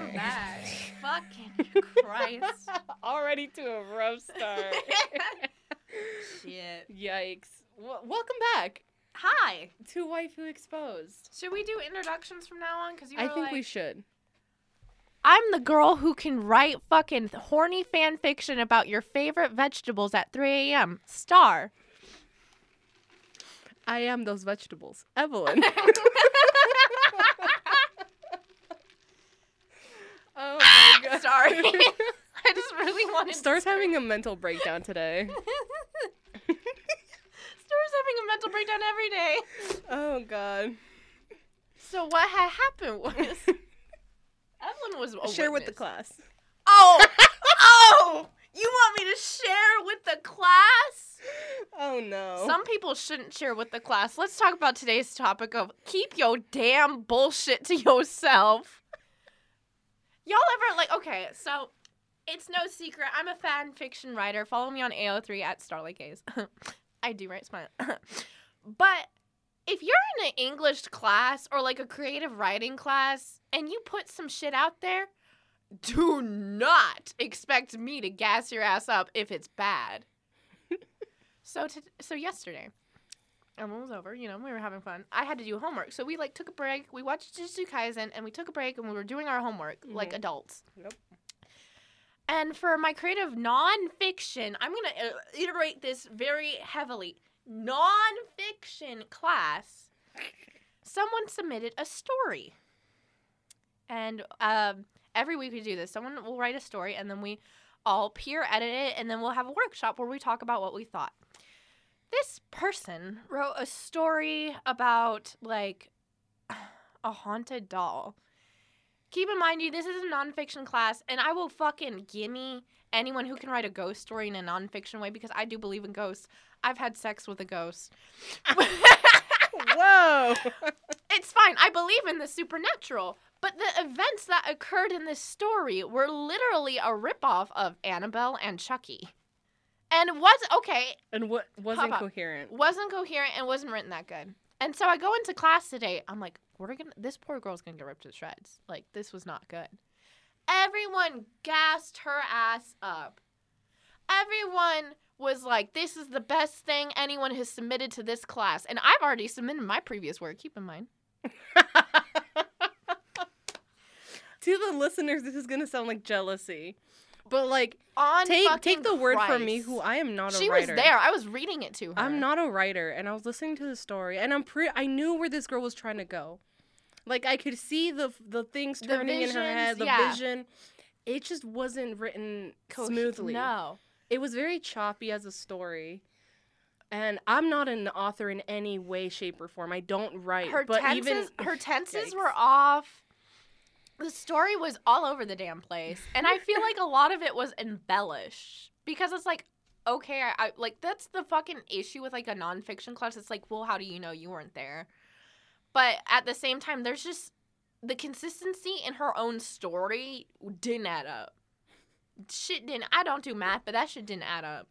Welcome back. Fucking Christ. Already to a rough start. Shit. Yikes. W- welcome back Hi. to Waifu Exposed. Should we do introductions from now on? Because you I think like, we should. I'm the girl who can write fucking horny fan fiction about your favorite vegetables at 3 a.m. Star. I am those vegetables. Evelyn. Oh my god. Sorry. I just really wanted Star's to having a mental breakdown today. Star's having a mental breakdown every day. Oh god. So what had happened was Evelyn was a Share with the witness. class. Oh, oh! You want me to share with the class? Oh no. Some people shouldn't share with the class. Let's talk about today's topic of keep your damn bullshit to yourself. Y'all ever like okay, so it's no secret. I'm a fan fiction writer. Follow me on AO3 at Starlight Gaze. I do write smile. but if you're in an English class or like a creative writing class and you put some shit out there, do not expect me to gas your ass up if it's bad. so to, so yesterday, everyone was over. You know, we were having fun. I had to do homework, so we like took a break. We watched Jujutsu Kaisen, and we took a break, and we were doing our homework like Mhm. adults. Yep. And for my creative nonfiction, I'm gonna uh, iterate this very heavily. Nonfiction class, someone submitted a story, and um, every week we do this. Someone will write a story, and then we all peer edit it, and then we'll have a workshop where we talk about what we thought. This person wrote a story about like a haunted doll. Keep in mind, you this is a nonfiction class, and I will fucking gimme anyone who can write a ghost story in a nonfiction way because I do believe in ghosts. I've had sex with a ghost. Whoa. it's fine. I believe in the supernatural. But the events that occurred in this story were literally a ripoff of Annabelle and Chucky. And was okay, and what wasn't coherent? wasn't coherent and wasn't written that good. And so I go into class today. I'm like, we're gonna this poor girl's gonna get ripped to shreds. Like this was not good. Everyone gassed her ass up. Everyone was like, this is the best thing anyone has submitted to this class. And I've already submitted my previous work, keep in mind. to the listeners, this is gonna sound like jealousy, but like On take take the word from me, who I am not a she writer. was there. I was reading it to her. I'm not a writer, and I was listening to the story, and I'm pretty. I knew where this girl was trying to go. Like I could see the the things The turning in her head, visions, the yeah. vision. It just wasn't written Co- smoothly. No. It was very choppy as a story. And I'm not an author in any way, shape, or form. I don't write. her but tenses even her tenses Yikes. were off. The story was all over the damn place, and I feel like a lot of it was embellished because it's like, okay, I, I like that's the fucking issue with like a nonfiction class. It's like, well, how do you know you weren't there? But at the same time, there's just the consistency in her own story didn't add up. Shit didn't. I don't do math, but that shit didn't add up.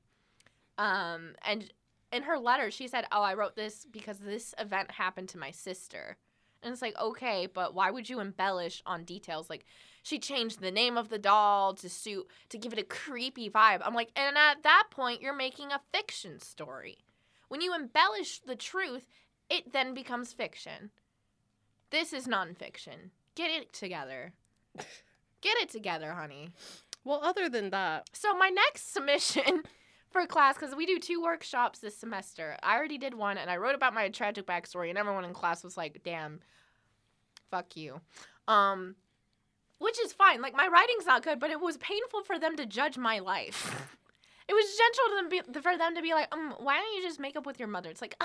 Um, and in her letter, she said, "Oh, I wrote this because this event happened to my sister." And it's like, okay, but why would you embellish on details? Like, she changed the name of the doll to suit to give it a creepy vibe. I'm like, and at that point, you're making a fiction story. When you embellish the truth, it then becomes fiction. This is nonfiction. Get it together. Get it together, honey. well, other than that, So my next submission for class, because we do two workshops this semester. I already did one, and I wrote about my tragic backstory, and everyone in class was like, "Damn, fuck you," um, which is fine. Like my writing's not good, but it was painful for them to judge my life. It was gentle to them be, for them to be like, um, "Why don't you just make up with your mother?" It's like,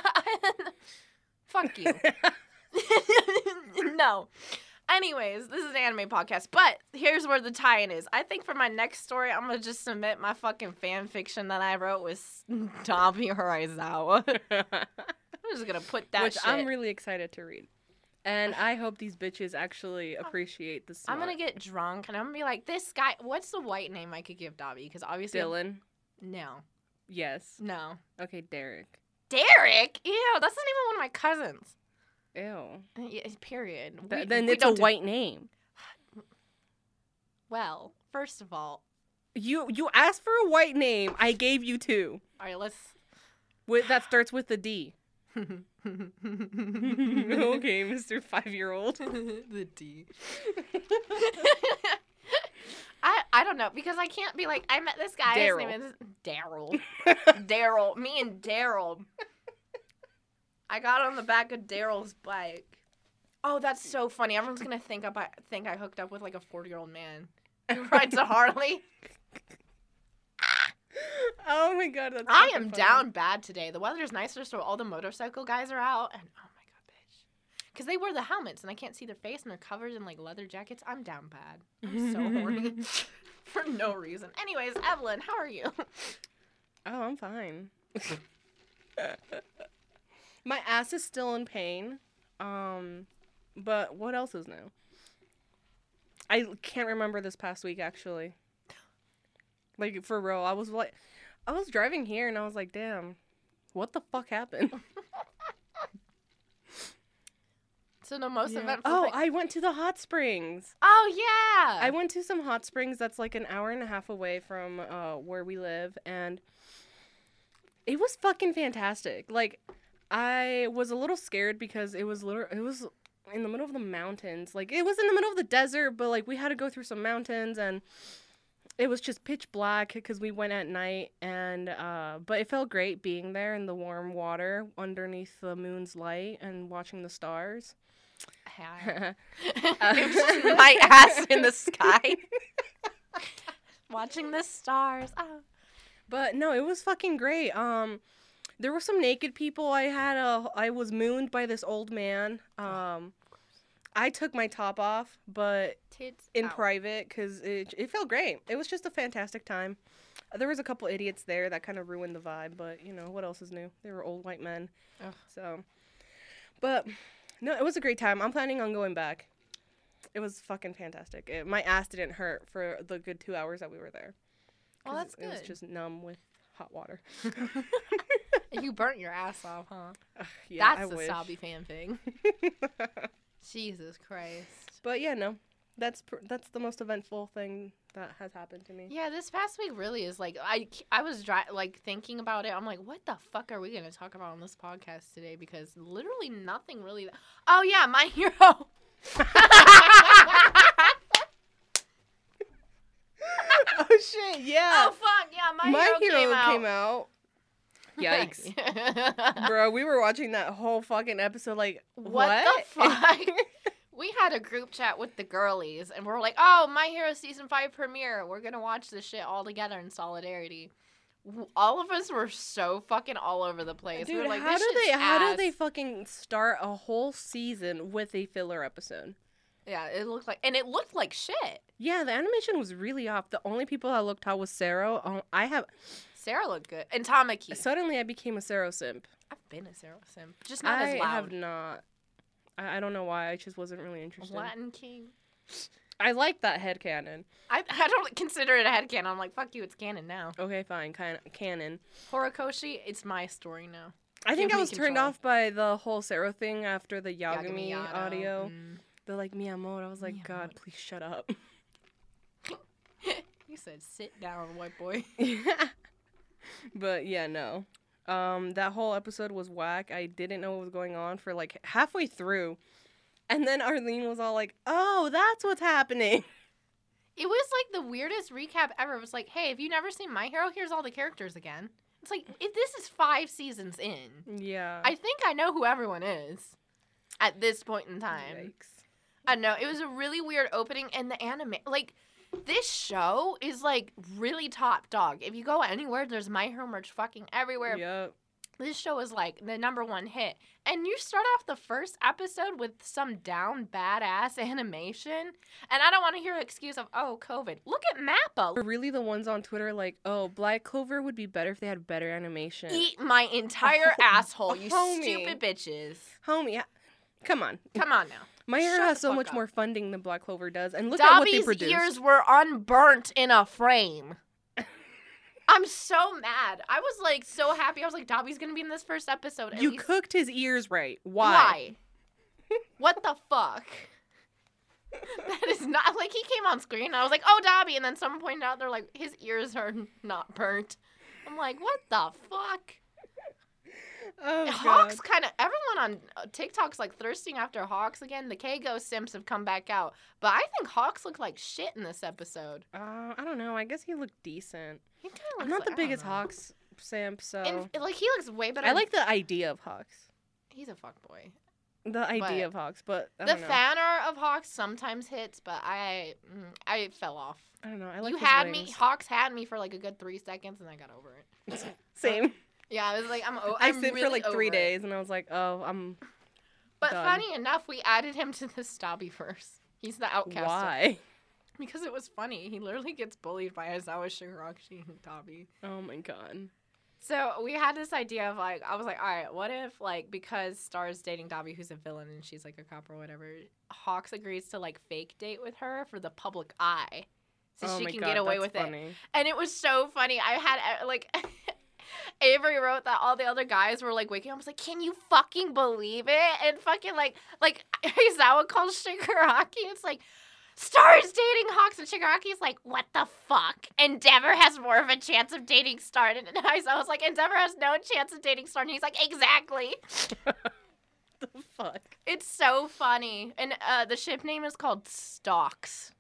fuck you. no. Anyways, this is an anime podcast, but here's where the tie-in is. I think for my next story, I'm gonna just submit my fucking fan fiction that I wrote with Dabi Horizawa. I'm just gonna put that which shit. I'm really excited to read. And I hope these bitches actually appreciate the story. I'm gonna get drunk and I'm gonna be like, this guy. What's the white name I could give Dabi? Because obviously, Dylan. no, Yes. no, Okay, Derek. Derek. Ew, that's not even one of my cousins. Ew. Yeah, period. Th- We- then we it's a do- white name. Well, first of all, You you asked for a white name. I gave you two. all right, let's. With that starts with the D. okay, Mr. Five Year Old. the D. I I don't know because I can't be like I met this guy. His name is Daryl. Daryl. Me and Daryl. I got on the back of Daryl's bike. Oh, that's so funny. Everyone's gonna think up I think I hooked up with like a forty year old man who rides a Harley. oh my god, that's I am funny. down bad today. The weather's nicer, so all the motorcycle guys are out, and oh my god, bitch, because they wear the helmets and I can't see their face, and they're covered in like leather jackets. I'm down bad. I'm so horny for no reason. Anyways, Evelyn, how are you? Oh, I'm fine. My ass is still in pain. Um, but what else is new? I can't remember this past week actually. Like for real, I was like, I was driving here and I was like, damn, what the fuck happened? So the most Yeah. eventful. Oh, thing- I went to the hot springs. oh yeah. I went to some hot springs that's like an hour and a half away from uh, where we live, and it was fucking fantastic. Like, I was a little scared because it was liter- it was in the middle of the mountains. Like, it was in the middle of the desert, but like we had to go through some mountains, and it was just pitch black because we went at night. And uh, but it felt great being there in the warm water underneath the moon's light and watching the stars. Hi. it was just my ass in the sky, watching the stars. Oh. But no, it was fucking great. Um, there were some naked people. I had a. I was mooned by this old man. Um, I took my top off, but Tits in out. private because it it felt great. It was just a fantastic time. There was a couple idiots there that kind of ruined the vibe, but you know what else is new? They were old white men. Ugh. So, but no, it was a great time. I'm planning on going back. It was fucking fantastic. It, my ass didn't hurt for the good two hours that we were there. 'cause that's It was just numb with hot water. you burnt your ass off, huh? Ugh, yeah, That's I the wish. Dabi fanfic. Jesus Christ. but yeah, no, that's pr- that's the most eventful thing that has happened to me. Yeah, this past week really is like I I was dry, like thinking about it. I'm like, what the fuck are we gonna talk about on this podcast today? Because literally nothing really. Oh yeah, my hero. oh shit! Oh, yeah, oh fuck yeah, my, my, hero, hero came out. Yikes, bro! We were watching that whole fucking episode. Like, What what, the fuck? we had a group chat with the girlies, and we're like, "Oh, My Hero season five premiere. We're gonna watch this shit all together in solidarity." All of us were so fucking all over the place. we Dude, were like, how "This do they shit's how do they fucking start a whole season with a filler episode? Yeah, it looked like, and it looked like shit. Yeah, the animation was really off. The only people that looked hot was Sero. Oh, I have Sero looked good, and Tamaki. suddenly I became a Sero simp. I've been a Sero Sim, just not I as loud. I have not. I, I don't know why. I just wasn't really interested. Latin King. I like that headcanon. I, I don't consider it a head headcanon. I'm like, fuck you, it's canon now. Okay, fine, kind canon. Horikoshi, it's my story now. I think Give I was turned off by the whole Sero thing after the Yagami, Yagami audio. mm. The like Miyamoto. I was like, God, please shut up. You said sit down, white boy. but yeah, no. Um, that whole episode was whack. I didn't know what was going on for like halfway through, and then Arlene was all like, "Oh, that's what's happening." It was like the weirdest recap ever. It was like, hey, if you never seen My Hero, here's all the characters again. It's like, if this is five seasons in. Yeah. I think I know who everyone is at this point in time. Yikes. I know it was a really weird opening, and the anime, like this show is like really top dog. If you go anywhere, there's My Hero merch fucking everywhere. Yep. This show is like the number one hit, and you start off the first episode with some down badass animation, and I don't want to hear an excuse of oh COVID. Look at Mappa. Were really the ones on Twitter like, "Oh, Black Clover would be better if they had better animation." Eat my entire Oh, asshole, you homie. stupid bitches. Homie, come on. Come on now. My Hero Shut has so much up. more funding than Black Clover does, and look at what they Dabi's produced. ears were unburnt in a frame. I'm so mad. I was like so happy. I was like, Dabi's gonna be in this first episode. At you least- cooked his ears right. Why? Why? what the fuck? that is not like he came on screen. And I was like, "Oh, Dobby," and then someone pointed out they're like, "His ears are not burnt." I'm like, "What the fuck?" Oh, Hawks kind of everyone on uh, TikTok's like thirsting after Hawks again. The Keigo Simps have come back out, but I think Hawks look like shit in this episode. Uh, I don't know. I guess he looked decent. He I'm not like- the biggest. Hawks simp, so And like he looks way better. I like the idea of Hawks. he's a fuck boy. The idea of Hawks, but I The don't fan of Hawks sometimes hits, but I mm, I fell off. I don't know. I like you had me. Hawks had me for like a good three seconds, and I got over it. Same. Yeah, I was like, I'm. O- I I'm sit for like three it. days, and I was like, oh, I'm. But done. funny enough, we added him to the Stabby verse. He's the outcast. Why? Because it was funny. He literally gets bullied by Aizawa Shigaraki and Dabi. Oh my god. So we had this idea of like, I was like, all right, what if like because Star's dating Dabi, who's a villain, and she's like a cop or whatever, Hawks agrees to like fake date with her for the public eye, so oh she can god, get away with it. And it was so funny. I had uh, like. Avery wrote that all the other guys were like waking up. I was like, "Can you fucking believe it?" And fucking like, like Aizawa calls Shigaraki. It's like, Star is dating Hawks, and Shigaraki's like, "What the fuck?" Endeavor has more of a chance of dating Star, and Aizawa was like, "Endeavor has no chance of dating Star," and he's like, "Exactly." The fuck. It's so funny, and uh, the ship name is called Stalks.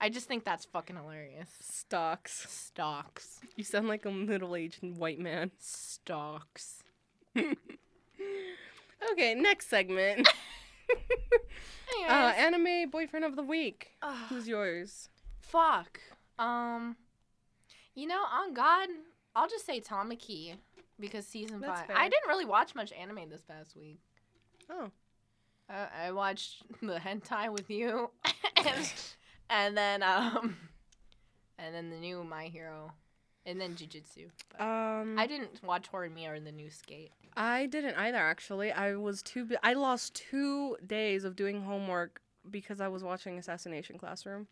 I just think that's fucking hilarious. Stocks. Stalks. You sound like a middle-aged white man. Stalks. Okay, next segment. uh, anime boyfriend of the week. ugh, Who's yours? fuck. Um, you know, on God, I'll just say Tamaki because season That's five. fair. I didn't really watch much anime this past week. Oh, I, I watched the hentai with you, and, and then um, and then the new My Hero, and then Jujutsu. Um, I didn't watch Horimiya or the new Skate. I didn't either. Actually, I was too. Bu- I lost two days of doing homework because I was watching Assassination Classroom.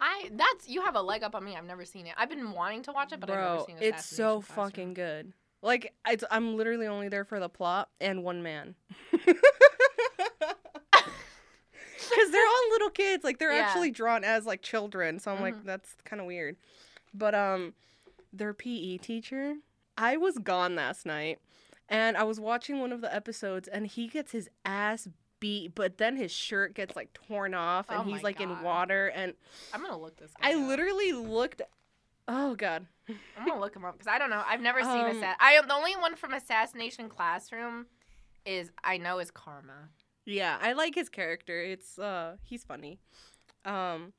I that's you have a leg up on me. I've never seen it. I've been wanting to watch it, but I've never Bro, seen it's so Classroom. fucking good. Like, it's, I'm literally only there for the plot and one man. Because they're all little kids. Like, they're Yeah. actually drawn as, like, children. So I'm like, Mhm. that's kind of weird. But, um, their PE teacher, I was gone last night. And I was watching one of the episodes, and he gets his ass beat, but then his shirt gets, like, torn off, and Oh he's, like, in water. And I'm gonna look this. Guy I up. literally looked. Oh, God. I'm gonna look him up because I don't know. I've never seen Um, Assa- I am the only one from Assassination Classroom. Is I know is Karma. Yeah, I like his character. It's uh he's funny. Um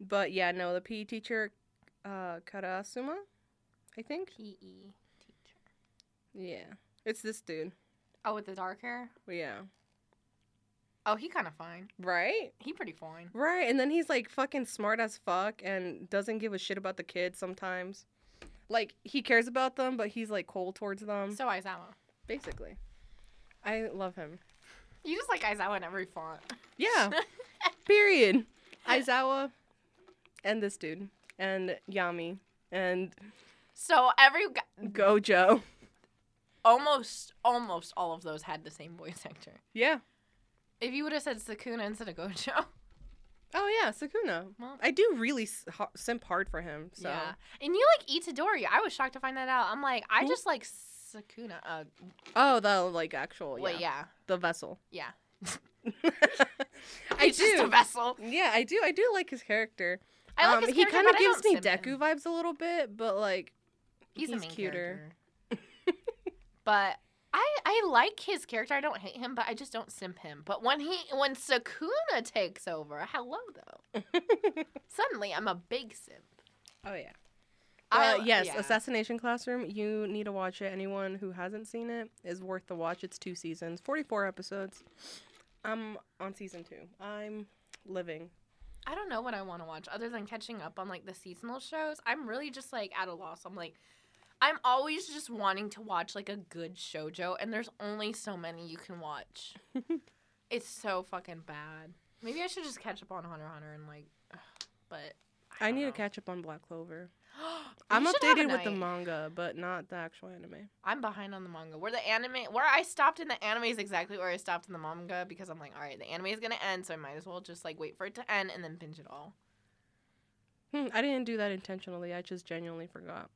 but yeah, no, the PE teacher uh Karasuma, I think. PE teacher. Yeah. It's this dude. Oh, with the dark hair. Yeah. Oh, he kind of fine. Right? He pretty fine. Right. And then he's like fucking smart as fuck and doesn't give a shit about the kids sometimes. Like he cares about them, but he's like cold towards them. So Aizawa. basically. I love him. You just like Aizawa in every font. Yeah. Period. Aizawa and this dude and Yami and So every Gojo. almost almost all of those had the same voice actor. Yeah. If you would have said Sukuna instead of Gojo, Oh yeah, Sukuna. Well- I do really simp hard for him. So yeah, and you like Itadori. I was shocked to find that out. I'm like, I just like Sukuna. Uh, oh, the like actual yeah, wait, yeah, the vessel. yeah. I He's just a do. vessel. Yeah, I do. I do like his character. I like um, his he character, kind but of gives me Deku him. vibes a little bit, but like He's, he's cuter. but I I like his character. I don't hate him, but I just don't simp him. But when he when Sukuna takes over, hello though. Suddenly I'm a big simp. oh yeah. I- Uh, yes, yeah. Assassination Classroom. You need to watch it. Anyone who hasn't seen it is worth the watch. It's two seasons, forty-four episodes. I'm on season two. I'm living. I don't know what I want to watch other than catching up on like the seasonal shows. I'm really just like at a loss. I'm like I'm always just wanting to watch like a good shojo and there's only so many you can watch. it's so fucking bad. Maybe I should just catch up on Hunter x Hunter and like but I don't need know. to catch up on Black Clover. I'm should have a updated with the manga, but not the actual anime. I'm behind on the manga. Where the anime, where I stopped in the anime is exactly where I stopped in the manga because I'm like, all right, the anime is gonna end, so I might as well just like wait for it to end and then binge it all. Hmm, I didn't do that intentionally. I just genuinely forgot.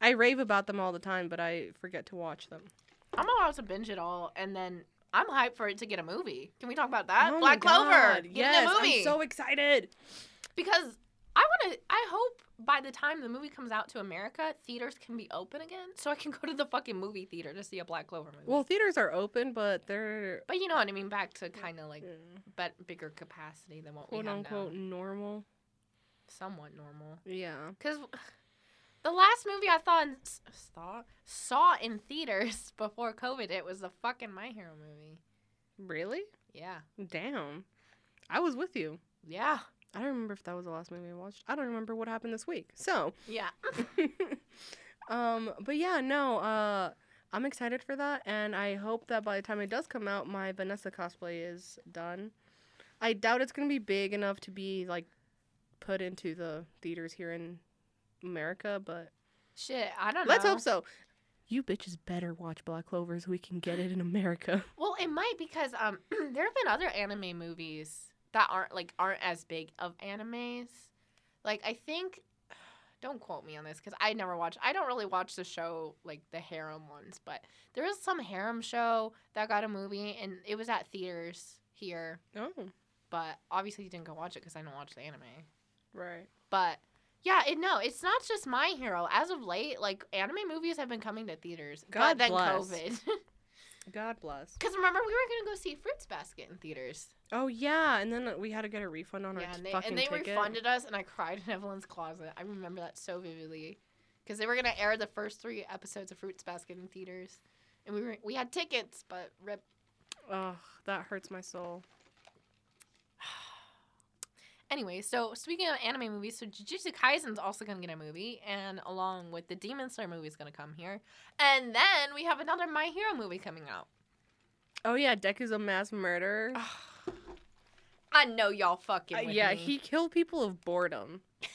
I rave about them all the time, but I forget to watch them. I'm allowed to binge it all, and then I'm hyped for it to get a movie. Can we talk about that? Oh Black Clover, yes. I'm so excited. because I want to. I hope by the time the movie comes out to America, theaters can be open again, so I can go to the fucking movie theater to see a Black Clover movie. Well, theaters are open, but they're but you know what I mean. Back to kind of like, uh, but bigger capacity than what quote unquote now. normal. Somewhat normal. Yeah. Because the last movie I thought in, saw saw in theaters before COVID, it was the fucking My Hero movie. Really? Yeah, Damn. I was with you. yeah, I don't remember if that was the last movie I watched. I don't remember what happened this week. So, yeah. um, but yeah, no, uh, I'm excited for that, and I hope that by the time it does come out, my Vanessa cosplay is done. I doubt it's gonna be big enough to be like put into the theaters here in America, but Shit, I don't know. let's know. hope so. You bitches better watch Black Clover so we can get it in America. Well, it might because um, there have been other anime movies that aren't like aren't as big of animes. Like I think, don't quote me on this because I never watched. I don't really watch the show like the harem ones, but there was some harem show that got a movie and it was at theaters here. Oh, But obviously, you didn't go watch it because I don't watch the anime. right. But yeah, it, no, it's not just My Hero. As of late, like anime movies have been coming to theaters. God but then bless. COVID. God bless. Because remember, we were gonna go see Fruits Basket in theaters. Oh yeah, and then uh, we had to get a refund on yeah, our and they, fucking and they ticket. refunded us, and I cried in Evelyn's closet. I remember that so vividly, because they were gonna air the first three episodes of Fruits Basket in theaters, and we were we had tickets, but rip. Ugh, that hurts my soul. Anyway, so speaking of anime movies, so Jujutsu Kaisen's also gonna get a movie, and along with the Demon Slayer movie is gonna come here, and then we have another My Hero movie coming out. Oh yeah, Deku's a mass murderer. I know y'all fucking. Uh, yeah, me. he killed people of boredom.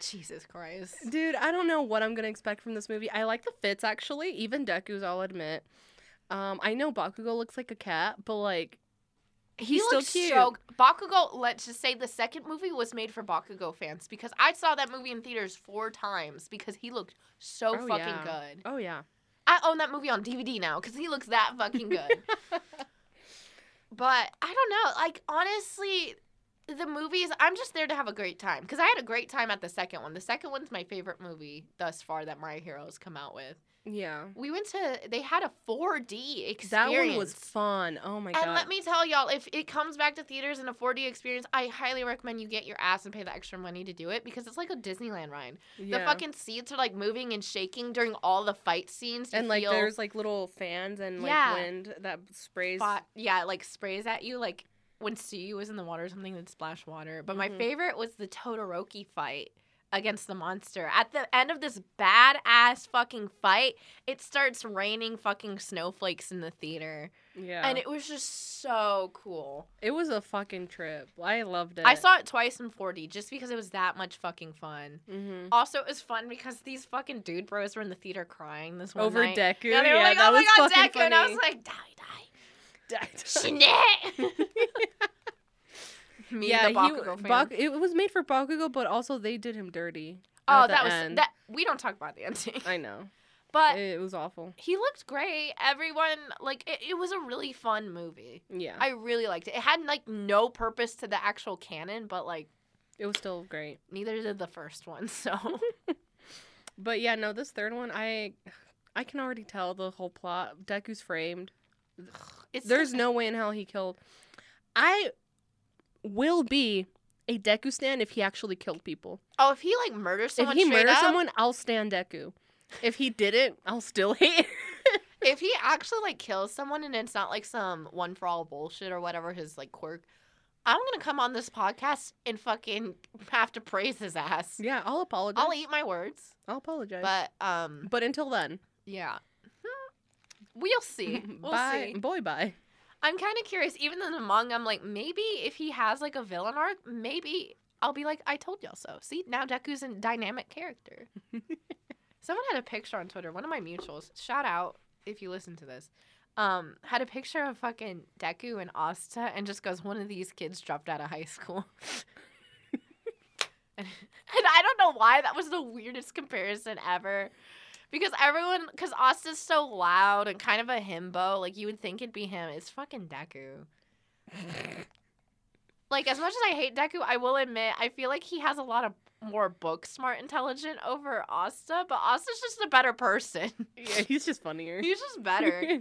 Jesus Christ. Dude, I don't know what I'm gonna expect from this movie. I like the fits actually, even Deku's. I'll admit. Um, I know Bakugo looks like a cat, but like, he's he still looks cute. So, Bakugo, let's just say the second movie was made for Bakugo fans because I saw that movie in theaters four times because he looked so Oh, fucking yeah. good. Oh yeah. I own that movie on DVD now because he looks that fucking good. but I don't know. Like, honestly, the movies, I'm just there to have a great time because I had a great time at the second one. The second one's my favorite movie thus far that My Heroes come out with. Yeah. We went to, they had a 4D experience. That one was fun. Oh my And god. And let me tell y'all, if it comes back to theaters in a 4D experience, I highly recommend you get your ass and pay the extra money to do it because it's like a Disneyland ride. yeah. The fucking seats are like moving and shaking during all the fight scenes. And like feel there's like little fans and like Yeah. wind that sprays. yeah, like sprays at you like when Tsuyu was in the water or something that splash water. But my Mhm. favorite was the Todoroki fight against the monster. At the end of this badass fucking fight, it starts raining fucking snowflakes in the theater. Yeah. And it was just so cool. It was a fucking trip. I loved it. I saw it twice in 4D just because it was that much fucking fun. hmm Also, it was fun because these fucking dude bros were in the theater crying this one over night. Deku. Yeah, they were yeah, like, "Oh my god, Deku!" And I was like, "Die, die, Deku. Shinette." Me, yeah, the Bakugo he, fan. Bak- it was made for Bakugo, but also they did him dirty. oh, that was end. that. We don't talk about the ending, I know. but it was awful. he looked great. Everyone like it, it was a really fun movie. Yeah, I really liked it. It had like no purpose to the actual canon, but like it was still great. neither did the first one. So But yeah, no, this third one, I, I can already tell the whole plot. Deku's framed. it's There's no way in hell he killed. I will be a Deku stan if he actually killed people. oh if he like murders someone if he murders up, someone, I'll stand Deku. If he didn't, I'll still hate. if he actually like kills someone and it's not like some one for all bullshit or whatever his like quirk, I'm gonna come on this podcast and fucking have to praise his ass. yeah, I'll apologize. I'll eat my words, I'll apologize. but um, but until then, yeah, Hmm. we'll see. We'll bye, see. boy, bye. I'm kind of curious. Even in the manga, I'm like, maybe if he has like a villain arc, maybe I'll be like, I told y'all so. See, now Deku's a dynamic character. Someone had a picture on Twitter. One of my mutuals. Shout out if you listen to this. Um, had a picture of fucking Deku and Asta, and just goes, one of these kids dropped out of high school. and, and I don't know why that was the weirdest comparison ever. Because everyone, because Asta's so loud and kind of a himbo, like you would think it'd be him. It's fucking Deku. like as much as I hate Deku, I will admit I feel like he has a lot of more book smart intelligent over Asta, but Asta's just a better person. Yeah, he's just funnier. He's just better.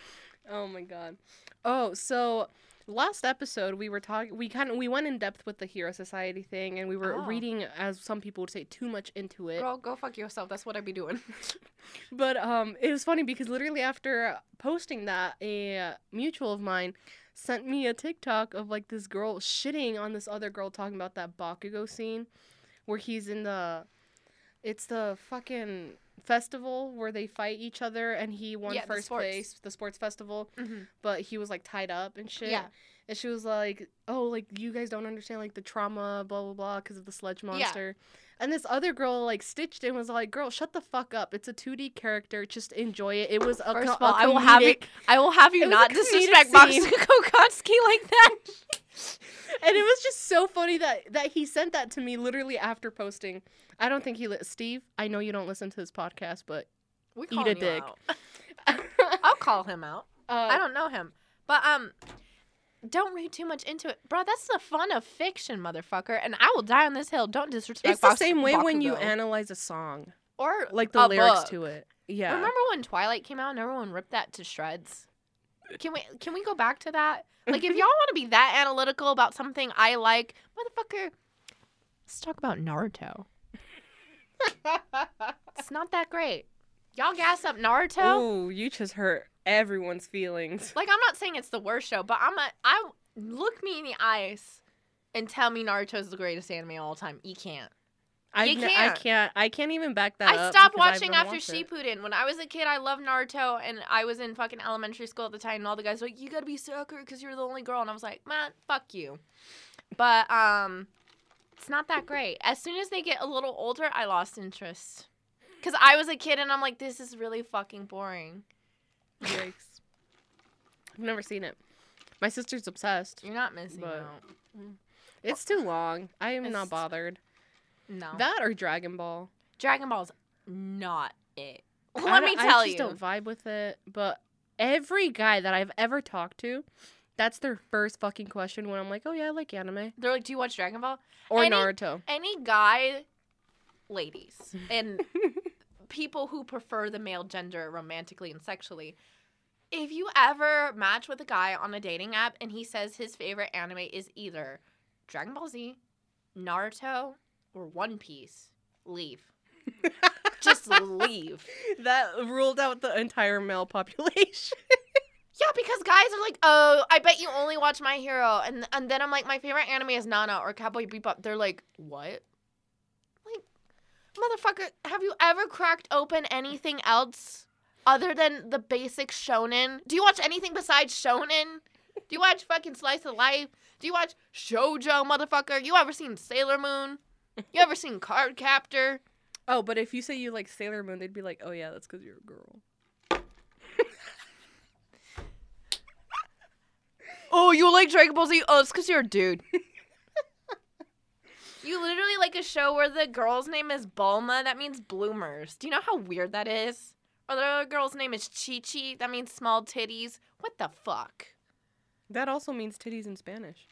oh my god. Oh, so last episode we were talking we kind of we went in depth with the hero society thing and we were Oh. reading as some people would say too much into it Girl, go fuck yourself. That's what I'd be doing. but um it was funny because literally after posting that a mutual of mine sent me a tiktok of like this girl shitting on this other girl talking about that bakugo scene where he's in the it's the fucking festival where they fight each other and he won Yeah, first sports. place the sports festival mm-hmm. but he was like tied up and shit Yeah. and she was like oh like you guys don't understand like the trauma blah blah blah because of the sludge monster and this other girl like stitched in was like girl shut the fuck up it's a 2d character just enjoy it it was a, First co- of all, I will have you. I will have you not disrespect. Boxer Kokotsky like that. and it was just so funny that that he sent that to me literally after posting i don't think he li- steve i know you don't listen to this podcast but We Eat a dick. I'll call him out. uh, I don't know him, but um, don't read too much into it, bro. That's the fun of fiction, motherfucker. And I will die on this hill. Don't disrespect. it's the Box- same way when you analyze a song or like the lyrics book. to it yeah Remember when Twilight came out and everyone ripped that to shreds? Can we can we go back to that? Like if y'all want to be that analytical about something I like, motherfucker, let's talk about Naruto. It's not that great. Y'all gas up Naruto. oh you just hurt everyone's feelings Like I'm not saying it's the worst show, but I'm a I look me in the eyes and tell me Naruto's the greatest anime of all time. You can't. I, You n- I can't. I can't I can't even back that I stopped watching after. Shippuden. When I was a kid, I loved Naruto, and I was in fucking elementary school at the time, and all the guys were like, "You gotta be Sakura because you're the only girl," and I was like, "Man, fuck you." But um, it's not that great. As soon as they get a little older, I lost interest because I was a kid, and I'm like, "This is really fucking boring." Yikes. I've never seen it. My sister's obsessed. You're not missing But- out. It's too long. I am not bothered. No, That or Dragon Ball. Dragon Ball's not it. I Let me don't- tell I just you. don't vibe with it. But every guy that I've ever talked to, that's their first fucking question when I'm like, oh yeah, I like anime They're like, "Do you watch Dragon Ball?" or Any- Naruto. any guy, ladies, and people who prefer the male gender romantically and sexually, if you ever match with a guy on a dating app and he says his favorite anime is either Dragon Ball Z, Naruto, or One Piece, leave. Just leave. that ruled out the entire male population. Yeah, because guys are like, "Oh, I bet you only watch My Hero," and and then I'm like, "My favorite anime is Nana or Cowboy Bebop." They're like, "What?" Like, motherfucker, have you ever cracked open anything else other than the basic shonen? Do you watch anything besides shonen? Do you watch fucking Slice of Life? Do you watch Shoujo, motherfucker? You ever seen Sailor Moon? You ever seen Card Captor? oh, but if you say you like Sailor Moon, they'd be like, oh yeah, that's because you're a girl. Oh, you like Dragon Ball Z? Oh, it's because you're a dude. you literally like a show where the girl's name is Bulma. That means bloomers. Do you know how weird that is? The other girl's name is Chi Chi. That means small titties. What the fuck? That also means titties in Spanish.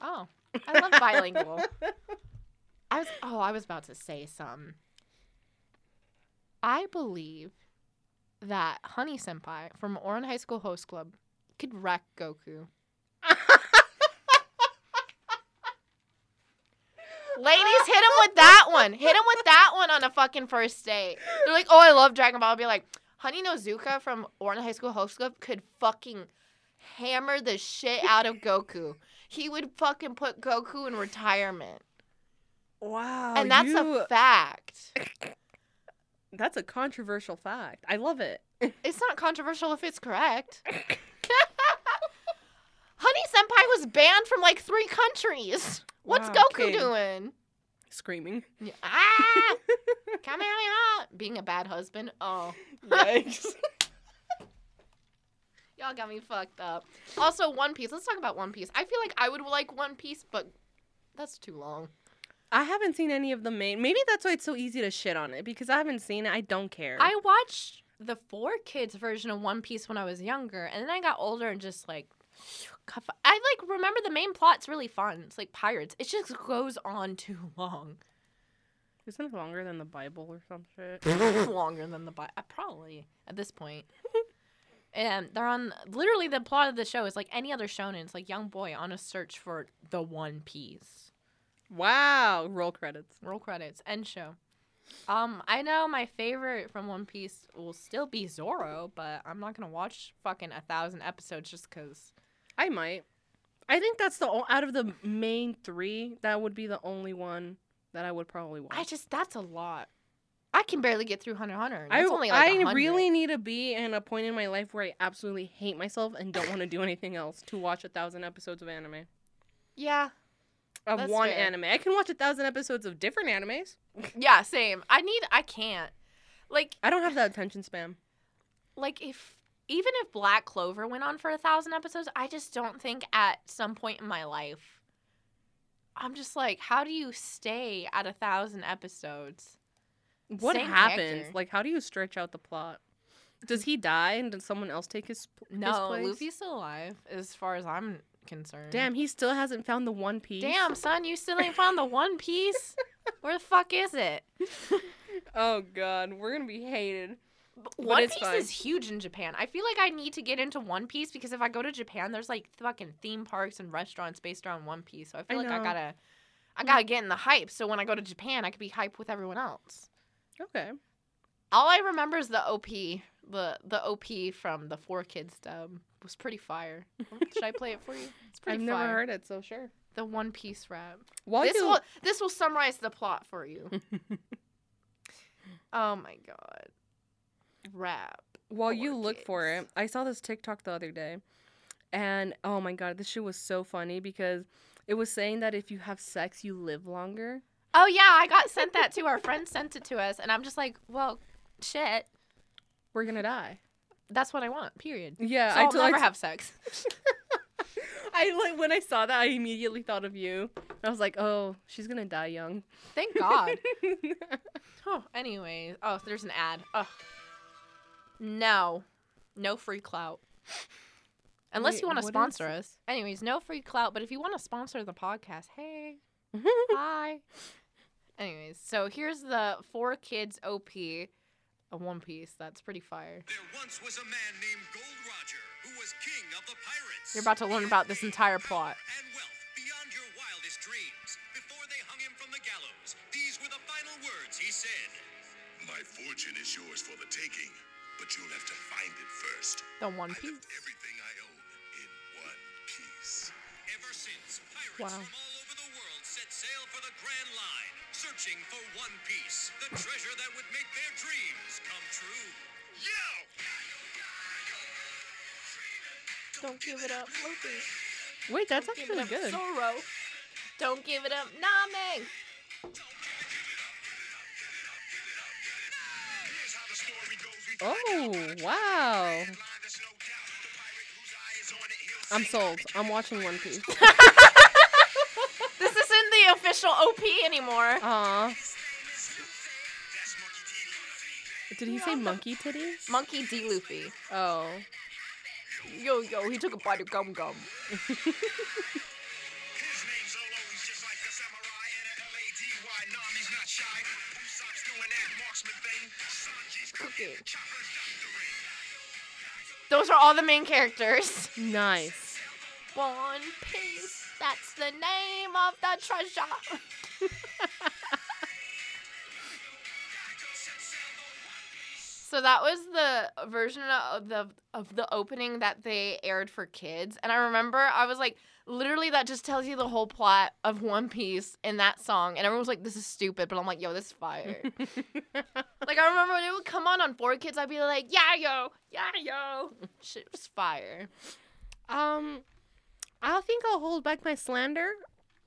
Oh, I love bilingual. I was oh, I was about to say some. I believe that Honey Senpai from Ouran High School Host Club could wreck Goku. Ladies, hit him with that one. Hit him with that one on a fucking first date. They're like, oh, I love Dragon Ball. I'll be like, Honey Nozuka from Ouran High School Host Club could fucking hammer the shit out of Goku. He would fucking put Goku in retirement. wow. and that's you- a fact. That's a controversial fact. I love it. It's not controversial if it's correct. Senpai was banned from like three countries. What's Wow, Goku doing? Screaming. Yeah. Ah! Kamehameha! Being a bad husband. Oh, Yikes. y'all got me fucked up. Also, One Piece. Let's talk about One Piece. I feel like I would like One Piece, but that's too long. I haven't seen any of the main. Maybe that's why it's so easy to shit on it because I haven't seen it. I don't care. I watched the four kids version of One Piece when I was younger, and then I got older and just like. I like remember the main plot's really fun. It's like pirates. It just goes on too long. Isn't it longer than the Bible or some shit? longer than the Bible. Probably at this point. and they're on literally the plot of the show is like any other shonen. It's like young boy on a search for the One Piece. wow. Roll credits. Roll credits. End show. Um, I know my favorite from One Piece will still be Zoro, but I'm not gonna watch fucking a thousand episodes just cause. I might. I think that's the out of the main three. That would be the only one that I would probably watch. I just that's a lot. I can barely get through Hunter Hunter. I, only like I 100. really need to be in a point in my life where I absolutely hate myself and don't want to do anything else to watch a thousand episodes of anime. yeah Of That's one fair. anime. I can watch a thousand episodes of different animes. yeah same. I need I can't like I don't have that attention span. like if even if Black Clover went on for a thousand episodes, I just don't think at some point in my life, I'm just like, how do you stay at a thousand episodes? What Same happens? character. Like, how do you stretch out the plot? Does he die and does someone else take his, his No, place? Luffy's still alive, as far as I'm concerned. Damn, he still hasn't found the One Piece. Damn, son, you still ain't found the One Piece. Where the fuck is it? Oh god, we're gonna be hated. But One Piece fine. is huge in Japan. I feel like I need to get into One Piece because if I go to Japan, there's like fucking theme parks and restaurants based around One Piece. So I feel I like I gotta, I gotta get in the hype. So when I go to Japan, I could be hype with everyone else. Okay. All I remember is the OP, the the OP from the Four Kids dub was pretty fire. Should I play it for you? It's pretty I've fire. never heard it, so sure. the One Piece rap. While this you will this will summarize the plot for you. oh my god, rap. while you look for it, I saw this TikTok the other day, and oh my god, this shit was so funny because it was saying that if you have sex, you live longer. Oh yeah, I got sent that too. Our friend sent it to us, and I'm just like, well, shit. We're gonna die. That's what I want. Period. Yeah, So I I'll told- I never t- have sex. I like when I saw that, I immediately thought of you. I was like, oh, she's gonna die young. Thank God. oh, anyways. Oh, there's an ad. Ugh. No, no free clout. Unless Wait, you want to sponsor it? us. Anyways, no free clout. But if you want to sponsor the podcast, hey, hi. Anyways, so here's the four kids OP, a One Piece. That's pretty fire. There once was a man named Gold Roger who was king of the pirates. You're about to learn about this entire plot. And wealth beyond your wildest dreams. Before they hung him from the gallows, these were the final words he said. My fortune is yours for the taking, but you'll have to find it first. The One I Piece. left everything I own in one piece. Ever since, pirates Wow. from all over the world set sail for the Grand Line, searching for One Piece, the treasure that would make their dreams come true. Yo! Don't give it up, Luffy. Wait, that's Give it actually up, good. Zoro. Don't give it up, Nami. Oh, it, he'll I'm sold. I'm watching One Piece. This isn't the official OP anymore. Aw, That's Monkey D. Luffy. did he say monkey titty? Monkey D. Luffy. Oh, Yo, yo, he took a bite of gum gum. Those are all the main characters. nice. One Piece. That's the name of the treasure. So that was the version of the of the opening that they aired for kids, and I remember I was like, literally, that just tells you the whole plot of One Piece in that song, and everyone was like, "This is stupid," but I'm like, "Yo, this is fire." like I remember when it would come on on Four Kids, I'd be like, "Yeah, yo, yeah, yo," shit was fire. um, I think I'll hold back my slander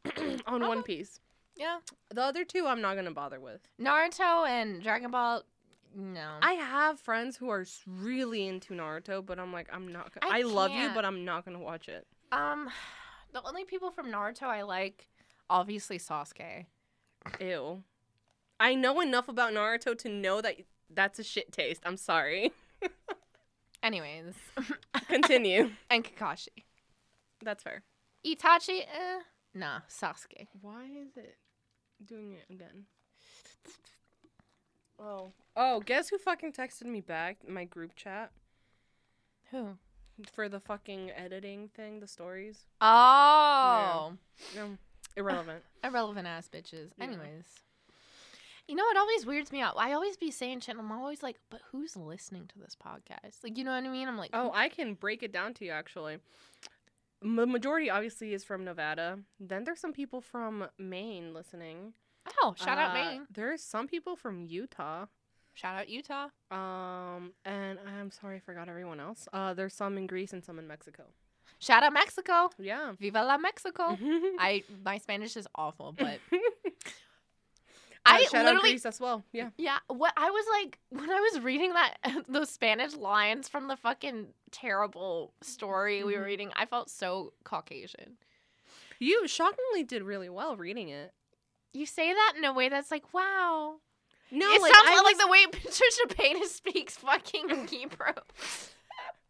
on One Piece. Yeah. The other two, I'm not gonna bother with. Naruto and Dragon Ball. No. I have friends who are really into Naruto, but I'm like, I'm not. Gonna, I I, love you, but I'm not gonna watch it. um, the only people from Naruto I like, obviously Sasuke. Ew. I know enough about Naruto to know that that's a shit taste. I'm sorry. Anyways, Continue. and Kakashi. that's fair. Itachi, eh, nah, Sasuke. Why is it doing it again? Oh. Oh, guess who fucking texted me back in my group chat Who? For the fucking editing thing, the stories? Oh, No, irrelevant. irrelevant ass bitches. Yeah. Anyways, you know it always weirds me out. I always be saying shit. and I'm always like, but who's listening to this podcast? Like, you know what I mean? I'm like, oh, I can break it down to you actually. The majority obviously is from Nevada. Then there's some people from Maine listening. oh, shout out Uh, Maine, There's some people from Utah. Shout out Utah. Um, and I'm sorry, I forgot everyone else. Uh, there's some in Greece and some in Mexico. Shout out Mexico. Yeah. Viva la Mexico. I my Spanish is awful, but I Uh, shout out Greece as well. Yeah. yeah. What I was like when I was reading that those Spanish lines from the fucking terrible story we were Mhm. reading, I felt so Caucasian. You shockingly did really well reading it. You say that in a way that's like, wow. No, it like, sounds I like the way Patricia Payne speaks fucking Hebrew.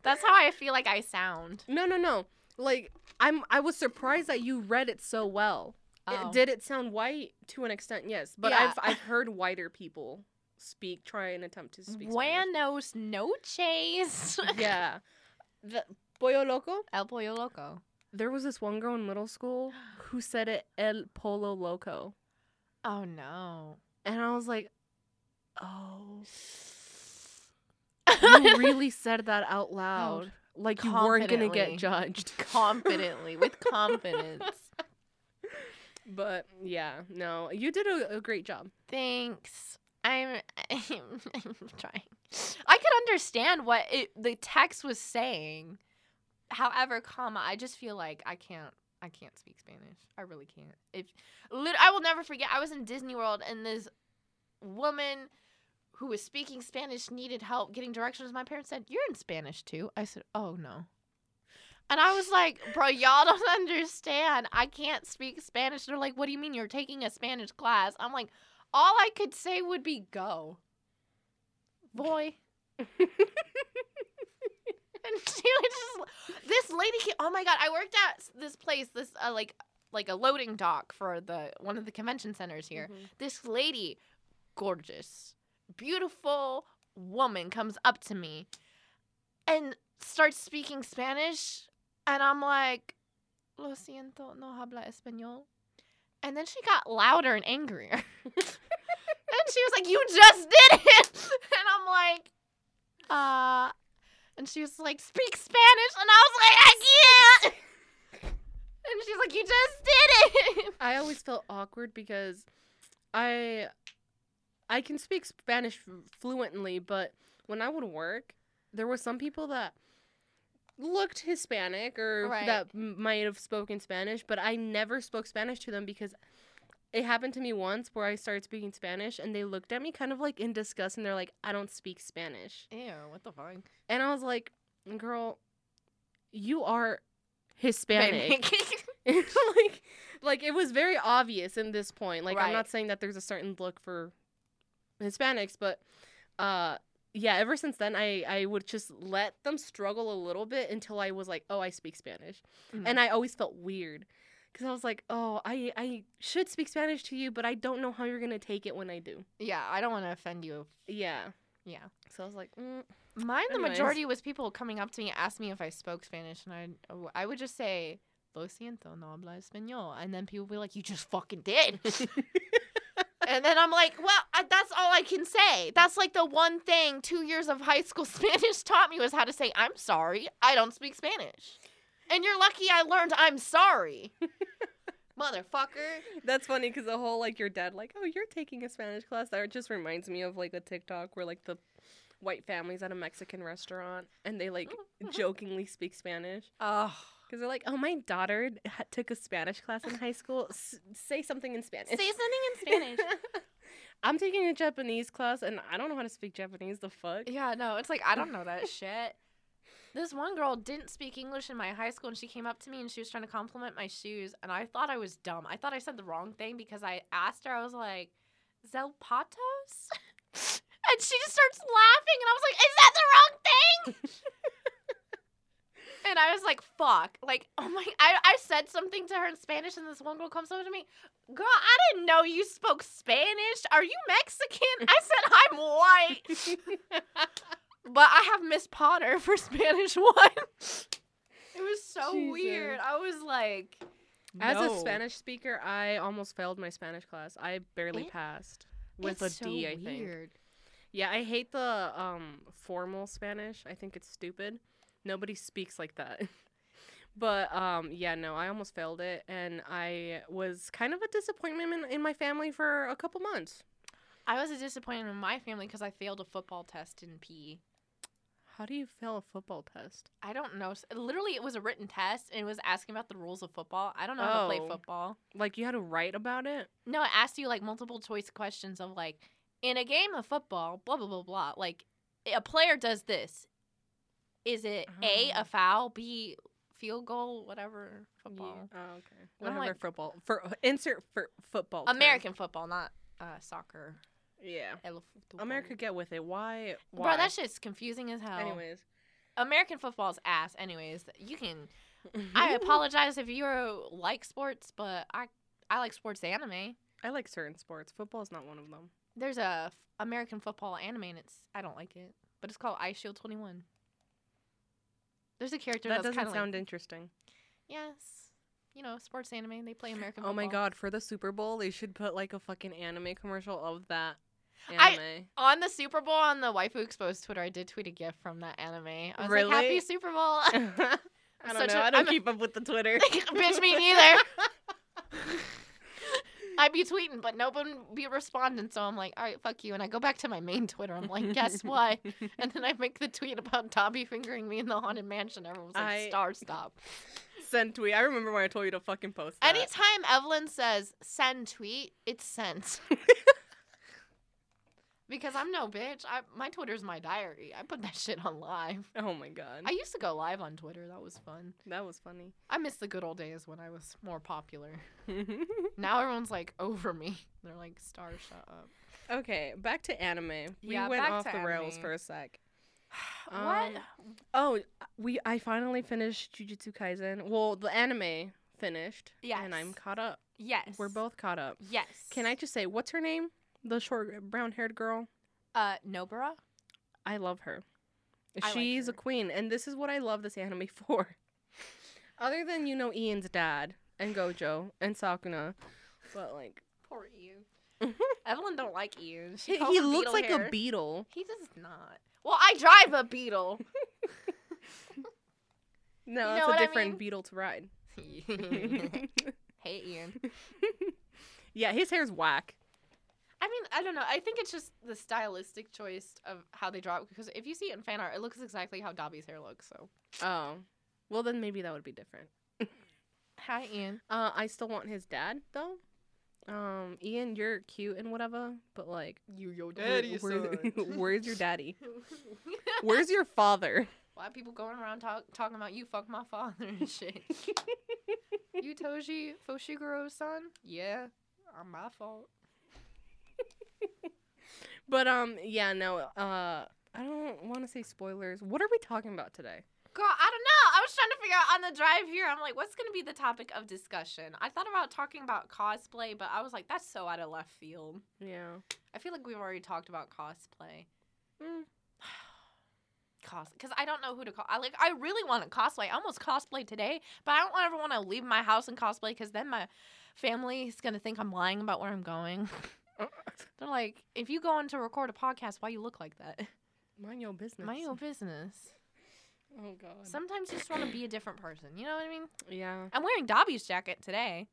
That's how I feel like I sound. No, no, no. Like I'm I was surprised that you read it so well. It- Oh. did it sound white to an extent? Yes, but Yeah. I've I've heard whiter people speak try and attempt to speak. Buenos noches. Yeah. The Pollo Loco? El Pollo Loco. There was this one girl in middle school who said it El Polo Loco. Oh no. And I was like, "Oh, you really said that out loud. Like you weren't going to get judged." confidently with confidence. But yeah, no, you did a, a great job. Thanks. I'm, I'm trying. I could understand what it, the text was saying. However, comma, I just feel like I can't. I can't speak Spanish. I really can't. If I will never forget. I was in Disney World and this woman who was speaking Spanish needed help getting directions. My parents said, "You're in Spanish too." I said, "Oh no." And I was like, "Bro, y'all don't understand. I can't speak Spanish." They're like, "What do you mean you're taking a Spanish class?" I'm like, "All I could say would be go." Boy. and she was just this lady came, oh my god i worked at this place this uh, like like a loading dock for the one of the convention centers here this lady gorgeous beautiful woman comes up to me and starts speaking spanish and i'm like lo siento no habla español and then she got louder and angrier and she was like you just did it and i'm like uh and she was like, speak Spanish. And I was like, I can't. And she's like, you just did it. I always felt awkward because I I can speak Spanish fluently, but when I would work, there were some people that looked Hispanic or Right. that m- might have spoken Spanish, but I never spoke Spanish to them because it happened to me once where I started speaking Spanish and they looked at me kind of like in disgust and they're like, I don't speak Spanish. Ew, what the fuck? And I was like, girl, you are Hispanic. like like it was very obvious in this point. Like I'm not saying that there's a certain look for Hispanics, but uh yeah, ever since then I I would just let them struggle a little bit until I was like, "Oh, I speak Spanish." Mhm. And I always felt weird cuz I was like, "Oh, I I should speak Spanish to you, but I don't know how you're going to take it when I do." yeah, I don't want to offend you. Yeah. Yeah. So I was like, mm, Mine, the Anyways. majority was people coming up to me, ask me if I spoke Spanish, and I, I would just say, "Lo siento, no habla español," and then people would be like, "You just fucking did," and then I'm like, "Well, I, that's all I can say. That's like the one thing two years of high school Spanish taught me was how to say I'm sorry. I don't speak Spanish, and you're lucky I learned I'm sorry, motherfucker." That's funny because the whole like your dad like, oh, you're taking a Spanish class. That just reminds me of like a TikTok where like the white families at a Mexican restaurant and they like jokingly speak Spanish. Oh, Because they're like, oh, my daughter took a Spanish class in high school. S- say something in Spanish. Say something in Spanish. I'm taking a Japanese class and I don't know how to speak Japanese. The fuck? yeah, no, it's like I don't know that shit. This one girl didn't speak English in my high school, and she came up to me and she was trying to compliment my shoes, and I thought I was dumb. I thought I said the wrong thing because I asked her. I was like, "Zapatos," and she just starts laughing, and I was like, "Is that the wrong thing?" and I was like, "Fuck!" Like, oh my! I I said something to her in Spanish, and this one girl comes over to me. Girl, I didn't know you spoke Spanish. Are you Mexican? I said I'm white. But I have Miss Potter for Spanish one. it was so Jesus. weird. I was like, As a. Spanish speaker, I almost failed my Spanish class. I barely It- passed with a D. I so think. weird. Yeah, I hate the um formal Spanish. I think it's stupid. Nobody speaks like that. but um yeah, no, I almost failed it and I was kind of a disappointment in, in my family for a couple months. I was a disappointment in my family because I failed a football test in PE. How do you fail a football test? I don't know. Literally, it was a written test and it was asking about the rules of football. I don't know how to play Oh. football. Like you had to write about it? No, it asked you like multiple choice questions of like, in a game of football, blah, blah, blah, blah. Like, a player does this. Is it A, Oh. a uh-huh. foul, B, field goal, whatever, football? Oh, okay. Whatever like- football. For uh, insert for football. term. American football, not uh, soccer. Yeah. America get with it. Why? Why? Bro, that shit's confusing as hell. Anyways. American football's ass. Anyways, you can. I apologize if you uh, like sports, but I I like sports anime. I like certain sports. Football is not one of them. There's a f- American football anime, and it's I don't like it, but it's called Eyeshield Twenty One. There's a character That doesn't sound like interesting. yes, you know, sports anime. They play American. Oh my god, for the Super Bowl, they should put like a fucking anime commercial of that I- anime. On the Super Bowl on the Waifu Exposed Twitter, I did tweet a gif from that anime. I was Really? like, "Happy Super Bowl." I don't know. a- I don't I'm a- keep up with the Twitter. Bitch, me neither. I be tweeting, but no one be responding. So I'm like, all right, fuck you. And I go back to my main Twitter. I'm like, guess what? And then I make the tweet about Dabi fingering me in the haunted mansion. Everyone's like, I- star stop. Send tweet. I remember when I told you to fucking post that. Anytime Evelyn says send tweet, it's sent. because I'm no bitch. I, my Twitter's my diary. I put that shit on live. Oh my god. I used to go live on Twitter. That was fun. that was funny. I miss the good old days when I was more popular. Now everyone's like over me. They're like, star, shut up. okay, back to anime. We Yeah, went off the rails for a sec. what? Um, Oh, we I finally finished Jujutsu Kaisen. Well, the anime finished. And I'm caught up. Yes. We're both caught up. Yes. Can I just say what's her name? The short brown haired girl? Uh, Nobara? I love her. I like She's a queen, and this is what I love this anime for. Other than you know Ian's dad and Gojo and Sukuna, but like Poor Ian. Evelyn don't like Ian. She he, he looks like hair. a beetle. He does not. Well, I drive a beetle. No, You that's a what I different mean? beetle to ride. hey, Ian. yeah, his hair's whack. I mean, I don't know. I think it's just the stylistic choice of how they draw it. Because if you see it in fan art, it looks exactly how Dabi's hair looks. So, Oh, well then maybe that would be different. hi, Ian. Uh, I still want his dad though. Um, Ian, you're cute and whatever, but like, You, your where- where- where's your daddy? Where's your father? Why people going around talk, talking about you fuck my father and shit? you Toji Fushiguro's son? Yeah, I'm my fault. But um, yeah, no. Uh, I don't want to say spoilers. What are we talking about today? Girl, I don't know. I was trying to figure out on the drive here. I'm like, what's gonna be the topic of discussion? I thought about talking about cosplay, but I was like, that's so out of left field. Yeah. I feel like we've already talked about cosplay. Mm. Cos, because I don't know who to call. I like. I really want to cosplay. I almost cosplay today, but I don't ever want to leave my house and cosplay because then my family is gonna think I'm lying about where I'm going. They're like, if you go on to record a podcast, why you look like that? Mind your business. Mind your business. Oh god. Sometimes you just want to be a different person. You know what I mean? yeah. I'm wearing Dabi's jacket today.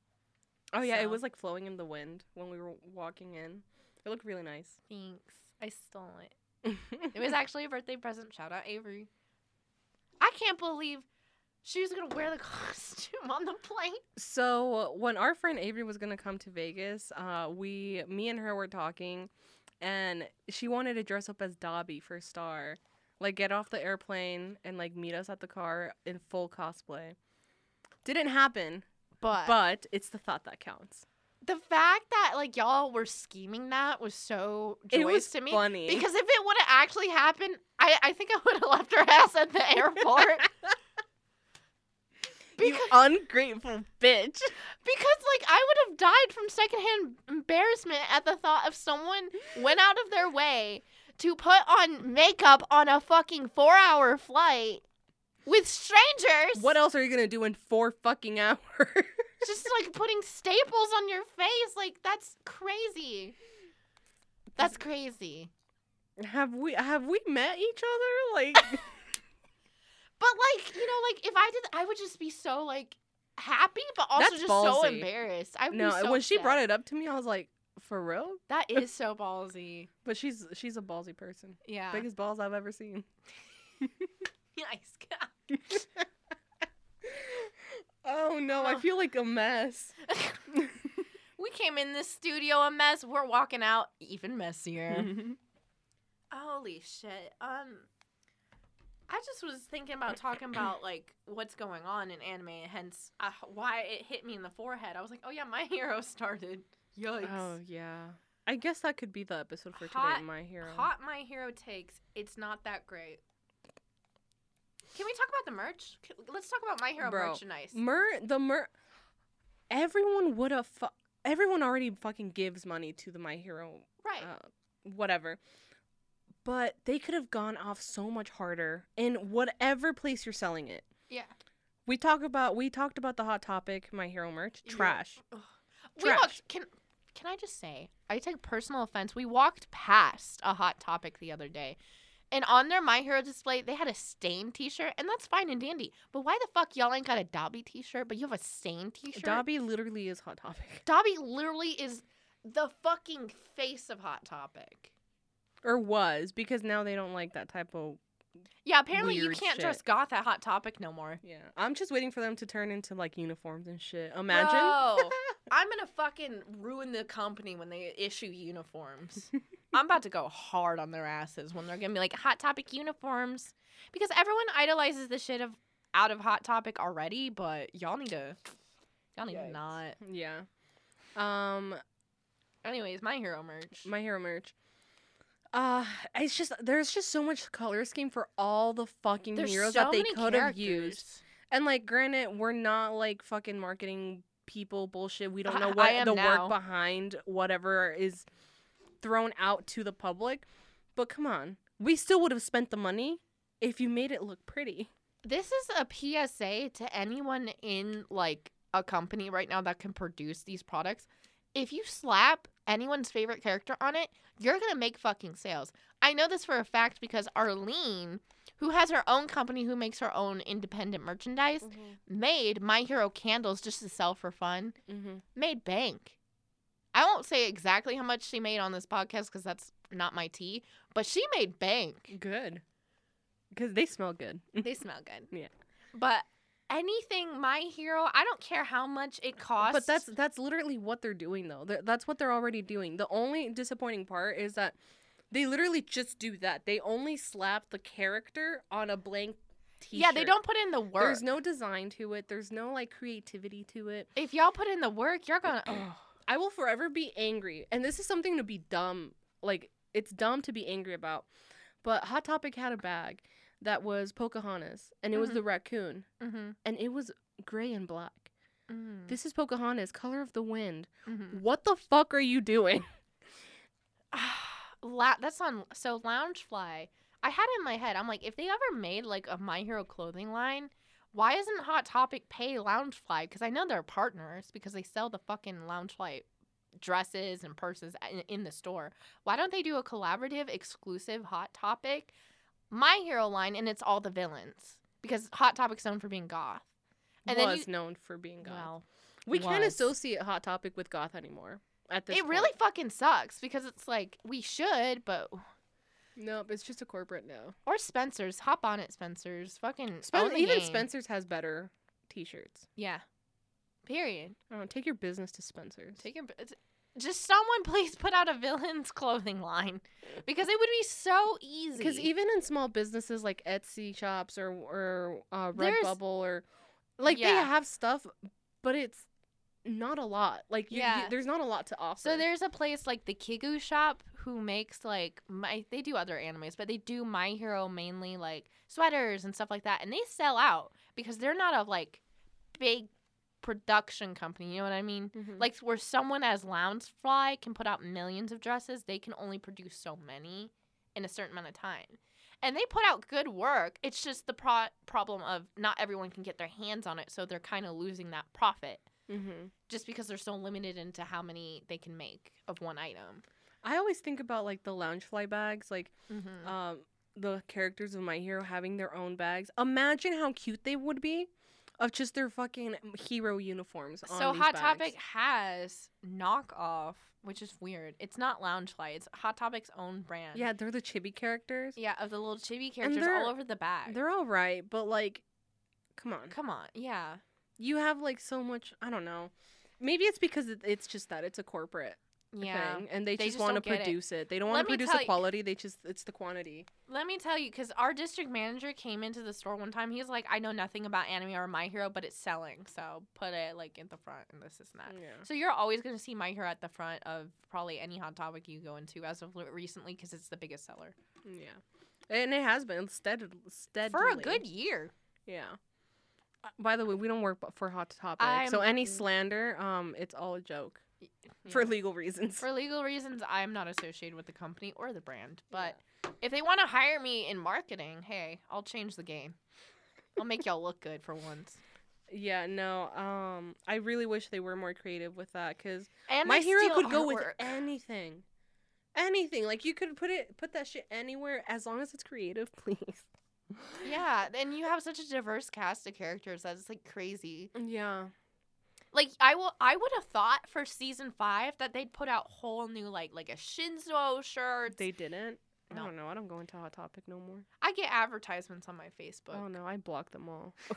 Oh yeah, it was like flowing in the wind when we were walking in. It looked really nice. Thanks. I stole it. It was actually a birthday present. Shout out Avery. I can't believe She was gonna wear the costume on the plane. So when our friend Avery was gonna come to Vegas, uh, we, me and her were talking, and she wanted to dress up as Dabi for Star, like get off the airplane and like meet us at the car in full cosplay. Didn't happen, But, but it's the thought that counts. the fact that like y'all were scheming that was so It joyous was to me. funny Because if it would have actually happened, I, I think I would have left her ass at the airport. You ungrateful bitch. because like I would have died from secondhand embarrassment at the thought of someone went out of their way to put on makeup on a fucking four hour flight with strangers. What else are you gonna do in four fucking hours? Just like putting staples on your face, like that's crazy. That's crazy. have we have we met each other? Like But like, you know, like if I did, I would just be so like happy, but also That's just so embarrassed. I would no, so when she brought it up to me, I was like, for real? that is so ballsy. But she's she's a ballsy person. Yeah. Biggest balls I've ever seen. Nice. guy. Oh no, I Oh. feel like a mess. we came in this studio a mess. We're walking out even messier. Holy shit. Um I just was thinking about talking about like what's going on in anime hence uh, why it hit me in the forehead. I was like, "Oh yeah, my hero started." Yikes. oh yeah. I guess that could be the episode for Hot- today, my hero. Hot My Hero takes. It's not that great. Can we talk about the merch? Let's talk about My Hero Bro, merchandise. Mer the mer everyone would have fu- everyone already fucking gives money to the My Hero right. uh, whatever. But they could have gone off so much harder in whatever place you're selling it. yeah. We talk about we talked about the hot topic, my hero merch, Yeah. trash. We Trash. walked. Can Can I just say? I take personal offense. We walked past a hot topic the other day, and on their My Hero display, they had a stain T-shirt, and that's fine and dandy. But why the fuck y'all ain't got a Dabi T-shirt, but you have a stain T-shirt? Dabi literally is hot topic. Dabi literally is the fucking face of Hot Topic. Or was because now they don't like that type of Yeah, apparently you can't shit. dress goth at Hot Topic no more. yeah. I'm just waiting for them to turn into like uniforms and shit. Imagine. Bro, I'm gonna fucking ruin the company when they issue uniforms. I'm about to go hard on their asses when they're gonna be like Hot Topic uniforms because everyone idolizes the shit of out of Hot Topic already, but y'all need to, y'all need to not. Yeah. Um Anyways, my hero merch. my hero merch. Uh it's just there's just so much color scheme for all the fucking There's heroes so that they could have used. And like, granted, we're not like fucking marketing people bullshit. We don't know what the now. work behind whatever is thrown out to the public. But come on, we still would have spent the money if you made it look pretty. This is a PSA to anyone in like a company right now that can produce these products. If you slap anyone's favorite character on it, you're gonna make fucking sales. I know this for a fact because Arlene, who has her own company who makes her own independent merchandise, made My Hero candles just to sell for fun. Mm-hmm. Made bank. I won't say exactly how much she made on this podcast because that's not my tea, but she made bank. Good, because they smell good. They smell good. Yeah. But anything My Hero, I don't care how much it costs. But that's that's literally what they're doing though. They're, that's what they're already doing. The only disappointing part is that they literally just do that. They only slap the character on a blank t-shirt. yeah, they don't put in the work. There's no design to it. There's no like creativity to it. if y'all put in the work, you're gonna. Oh. I will forever be angry. And this is something to be dumb. Like it's dumb to be angry about. But Hot Topic had a bag that was Pocahontas and it was Mhm. the raccoon Mm-hmm. and it was gray and black. Mm-hmm. This is Pocahontas, color of the wind. mm-hmm. What the fuck are you doing? La- that's on. So Loungefly, I had it in my head. I'm like, if they ever made like a My Hero clothing line, why isn't Hot Topic pay Loungefly? Because I know they're partners because they sell the fucking Loungefly dresses and purses in, in the store. Why don't they do a collaborative, exclusive Hot Topic My Hero line and it's all the villains? Because Hot Topic's known for being goth. And then was you- known for being goth. Well, we can't associate Hot Topic with goth anymore. At this it really fucking sucks because it's like we should, but Nope, it's just a corporate now. Or Spencer's. Hop on it, Spencer's. Fucking Spen- even game. Spencer's has better t-shirts. Yeah. Period. I don't know, take your business to Spencer's. Take your. Just someone please put out a villain's clothing line, because it would be so easy. Because even in small businesses like Etsy shops or or uh, Redbubble or like they have stuff, but it's not a lot. Like you, you- Yeah. there's not a lot to offer. So there's a place like the Kigu shop who makes like my they do other animes, but they do My Hero mainly like sweaters and stuff like that, and they sell out because they're not a like big production company. You know what I mean? Mhm. Like where someone as Loungefly can put out millions of dresses, they can only produce so many in a certain amount of time. And they put out good work. It's just the pro- problem of not everyone can get their hands on it, so they're kind of losing that profit Mhm. just because they're so limited into how many they can make of one item. I always think about like the Loungefly bags, like Mm-hmm. um the characters of My Hero having their own bags. Imagine how cute they would be of just their fucking hero uniforms. On so Hot bags. Topic has knockoff, which is weird. It's not Loungefly. It's Hot Topic's own brand. Yeah, they're the chibi characters. Yeah, of the little chibi characters all over the bag. They're all right, but like, come on. Come on, yeah. You have like so much. I don't know. Maybe it's because it's just that it's a corporate Yeah. thing, and they, They just just want to don't it. produce it. They don't want to produce the you- quality. They just it's the quantity. Let me tell you, because our district manager came into the store one time. He's like, I know nothing about anime or My Hero, but it's selling, so put it like in the front and this, is that. Yeah. So you're always going to see My Hero at the front of probably any Hot Topic you go into as of recently, because it's the biggest seller Yeah. And it has been steadily. steadily. for a good year. Yeah. Uh, By the way, we don't work for Hot Topic, so I'm- any slander, um, it's all a joke for legal reasons. For legal reasons, I'm not associated with the company or the brand. But if they want to hire me in marketing, hey, I'll change the game. I'll make y'all look good for once. Yeah, no. Um, I really wish they were more creative with that because my hero could go with anything, anything. Like you could put it, put that shit anywhere as long as it's creative, please. Yeah, and you have such a diverse cast of characters that it's like crazy. Yeah. Like I will, I would have thought for season five that they'd put out whole new like like a Shinso shirt. They didn't. No. I don't know. I don't go into Hot Topic no more. I get advertisements on my Facebook. Oh no, I block them all.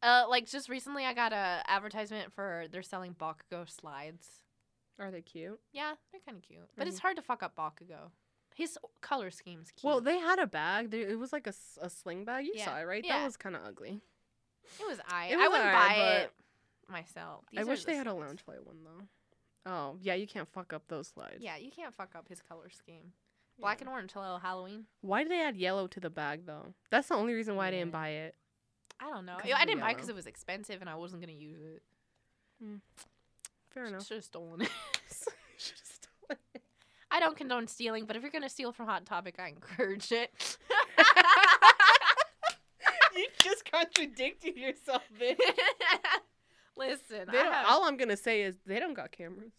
Uh, like just recently, I got a advertisement for they're selling Bakugo slides. Are they cute? Yeah, they're kind of cute, but it's hard to fuck up Bakugo. His color scheme's cute. Well, they had a bag. They, it was like a, a sling bag. You Yeah. saw it, right? Yeah. That was kind of ugly. it was I. it I wouldn't alright, buy it myself. I These are wish they the had a lounge Loungefly one though. Oh yeah, you can't fuck up those slides. Yeah, you can't fuck up his color scheme. Black and orange, hello Halloween. Why did they add yellow to the bag though? That's the only reason why I didn't buy it. I don't know. I didn't buy it because it was expensive and I wasn't gonna use it. Hmm. Fair enough. Should have stolen it. Should've stolen it. I don't condone stealing, but if you're gonna steal from Hot Topic, I encourage it. you just contradicted yourself, bitch. Listen, have- all I'm gonna say is they don't got cameras.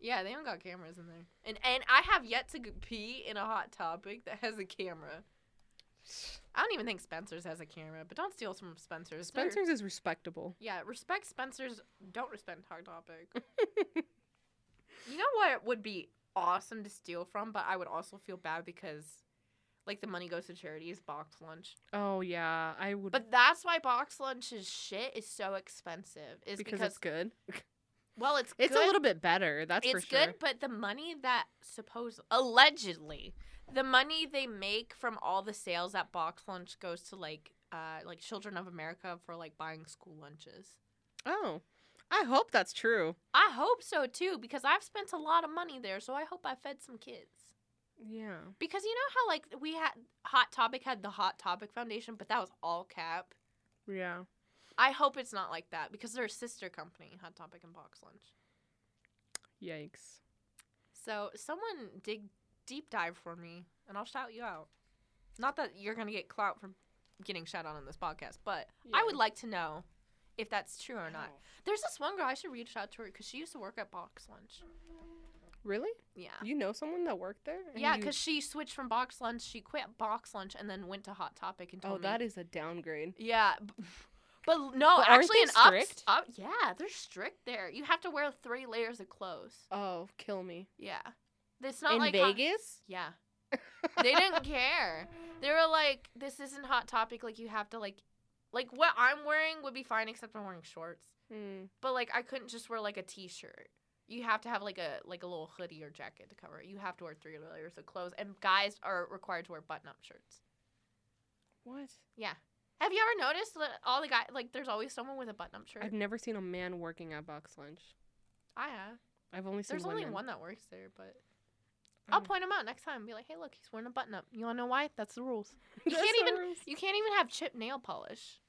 yeah, they don't got cameras in there, and and I have yet to pee in a Hot Topic that has a camera. I don't even think Spencer's has a camera, but don't steal from Spencer's. They're- Spencer's is respectable. yeah, respect Spencer's. Don't respect Hot Topic. you know what would be awesome to steal from, but I would also feel bad because, like, the money goes to charities. Box lunch. Oh yeah, I would. But that's why box lunch's shit is so expensive. Is because, because, it's good. well, it's It's good. a little bit better. That's it's for sure. good, but the money that suppose allegedly the money they make from all the sales at box lunch goes to like uh like Children of America for like buying school lunches. Oh, I hope that's true. I hope so too because I've spent a lot of money there, so I hope I fed some kids. Yeah. Because you know how like we had Hot Topic had the Hot Topic Foundation, but that was all cap. Yeah. I hope it's not like that because they're a sister company, Hot Topic and Box Lunch. Yikes. So someone dig deep dive for me, and I'll shout you out. Not that you're gonna get clout from getting shout out on this podcast, but I would like to know if that's true or not. Oh. There's this one girl I should reach out to her because she used to work at Box Lunch. Really? Yeah. You know someone that worked there? Yeah, you- because she switched from Box Lunch. She quit Box Lunch and then went to Hot Topic and told Oh, me. that is a downgrade. Yeah, but no, But actually, ups, strict? up, yeah, they're strict there. You have to wear three layers of clothes. Oh, kill me. Yeah, it's not In like Vegas? yeah, They didn't care. They were like, "This isn't hot topic. Like you have to like, like what I'm wearing would be fine except I'm wearing shorts. Hmm. But like I couldn't just wear like a t-shirt. You have to have like a like a little hoodie or jacket to cover it. You have to wear three layers of clothes, and guys are required to wear button-up shirts. What? Yeah. Have you ever noticed that all the guys like there's always someone with a button-up shirt? I've never seen a man working at Box Lunch. I have. I've only seen There's only one that works there, but I'll point him out next time. And be like, hey, look, he's wearing a button-up. You wanna know why? That's the rules. You can't even rules. you can't even have chip nail polish.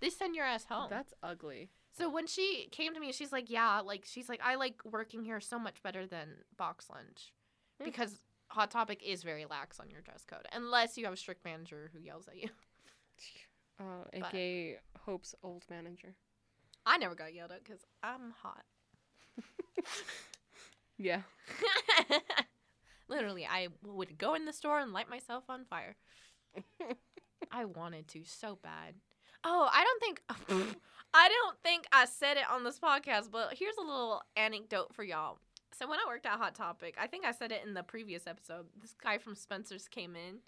They send your ass home. That's ugly. So when she came to me, she's like, "Yeah, like she's like, I like working here so much better than box lunch, because Hot Topic is very lax on your dress code, unless you have a strict manager who yells at you. Uh, But- aka Hope's old manager. I never got yelled at because I'm hot. Yeah. Literally, I would go in the store and light myself on fire. I wanted to so bad. Oh, I don't think I don't think I said it on this podcast, but here's a little anecdote for y'all. So when I worked at Hot Topic, I think I said it in the previous episode. This guy from Spencer's came in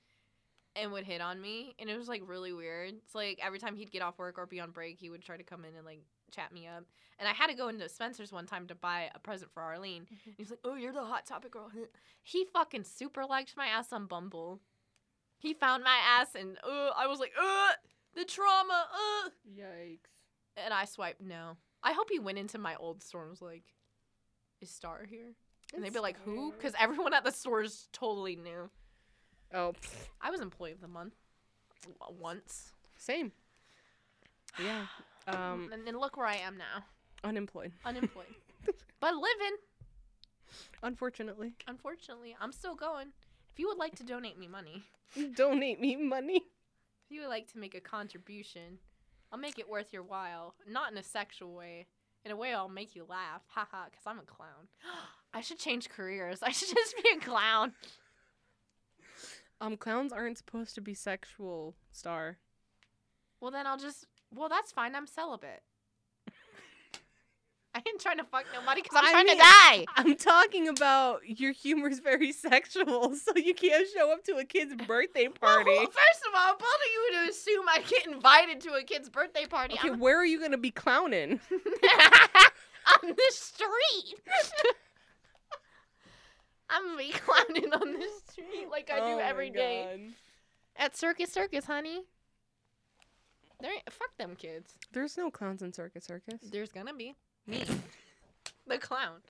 and would hit on me, and it was like really weird. It's like every time he'd get off work or be on break, he would try to come in and like chat me up. And I had to go into Spencer's one time to buy a present for Arlene. And he's like, "Oh, you're the Hot Topic girl." He fucking super liked my ass on Bumble. He found my ass, and uh, I was like, "Uh, the trauma." Uh. Yikes. And I swiped no. I hope he went into my old store and was like, "Is Star here?" And they'd be like, "Who?" Because everyone at the stores totally knew. Oh, I was employee of the month once. same. Yeah. Um, and then look where I am now, unemployed. unemployed, but living. Unfortunately. Unfortunately, I'm still going. If you would like to donate me money, Donate me money. if you would like to make a contribution, I'll make it worth your while. Not in a sexual way. In a way, I'll make you laugh. Haha, because I'm a clown. I should change careers. I should just be a clown. Um, clowns aren't supposed to be sexual, Star. Well, then I'll just. Well, that's fine. I'm celibate. I ain't trying to fuck nobody because I'm I trying mean- to die. I'm talking about your humor's very sexual, so you can't show up to a kid's birthday party. Well, first of all, both of you would assume I get invited to a kid's birthday party. Okay, I'm where are you gonna be clowning? on the street. I'm gonna be clowning on the street like I do oh every day at Circus Circus, honey. There, ain't- fuck them kids. There's no clowns in Circus Circus. There's gonna be me, the clown,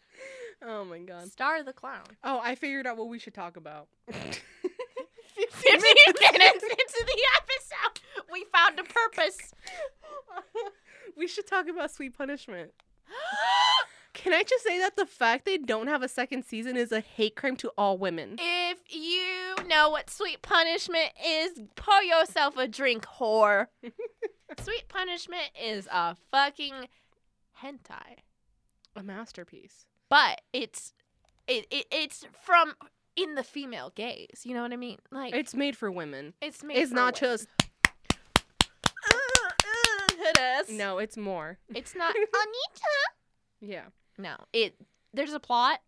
Oh my god. Star the clown. Oh, I figured out what we should talk about. Fifteen minutes into the episode, we found a purpose. we should talk about Sweet Punishment. Can I just say that the fact they don't have a second season is a hate crime to all women? if you know what sweet punishment is, pour yourself a drink, whore. sweet punishment is a fucking hentai, A masterpiece. but it's it, it it's from in the female gaze. You know what I mean? Like It's made for women. it's made. It's for not women. just no, it's more. it's not Anita. Yeah. No, it. There's a plot,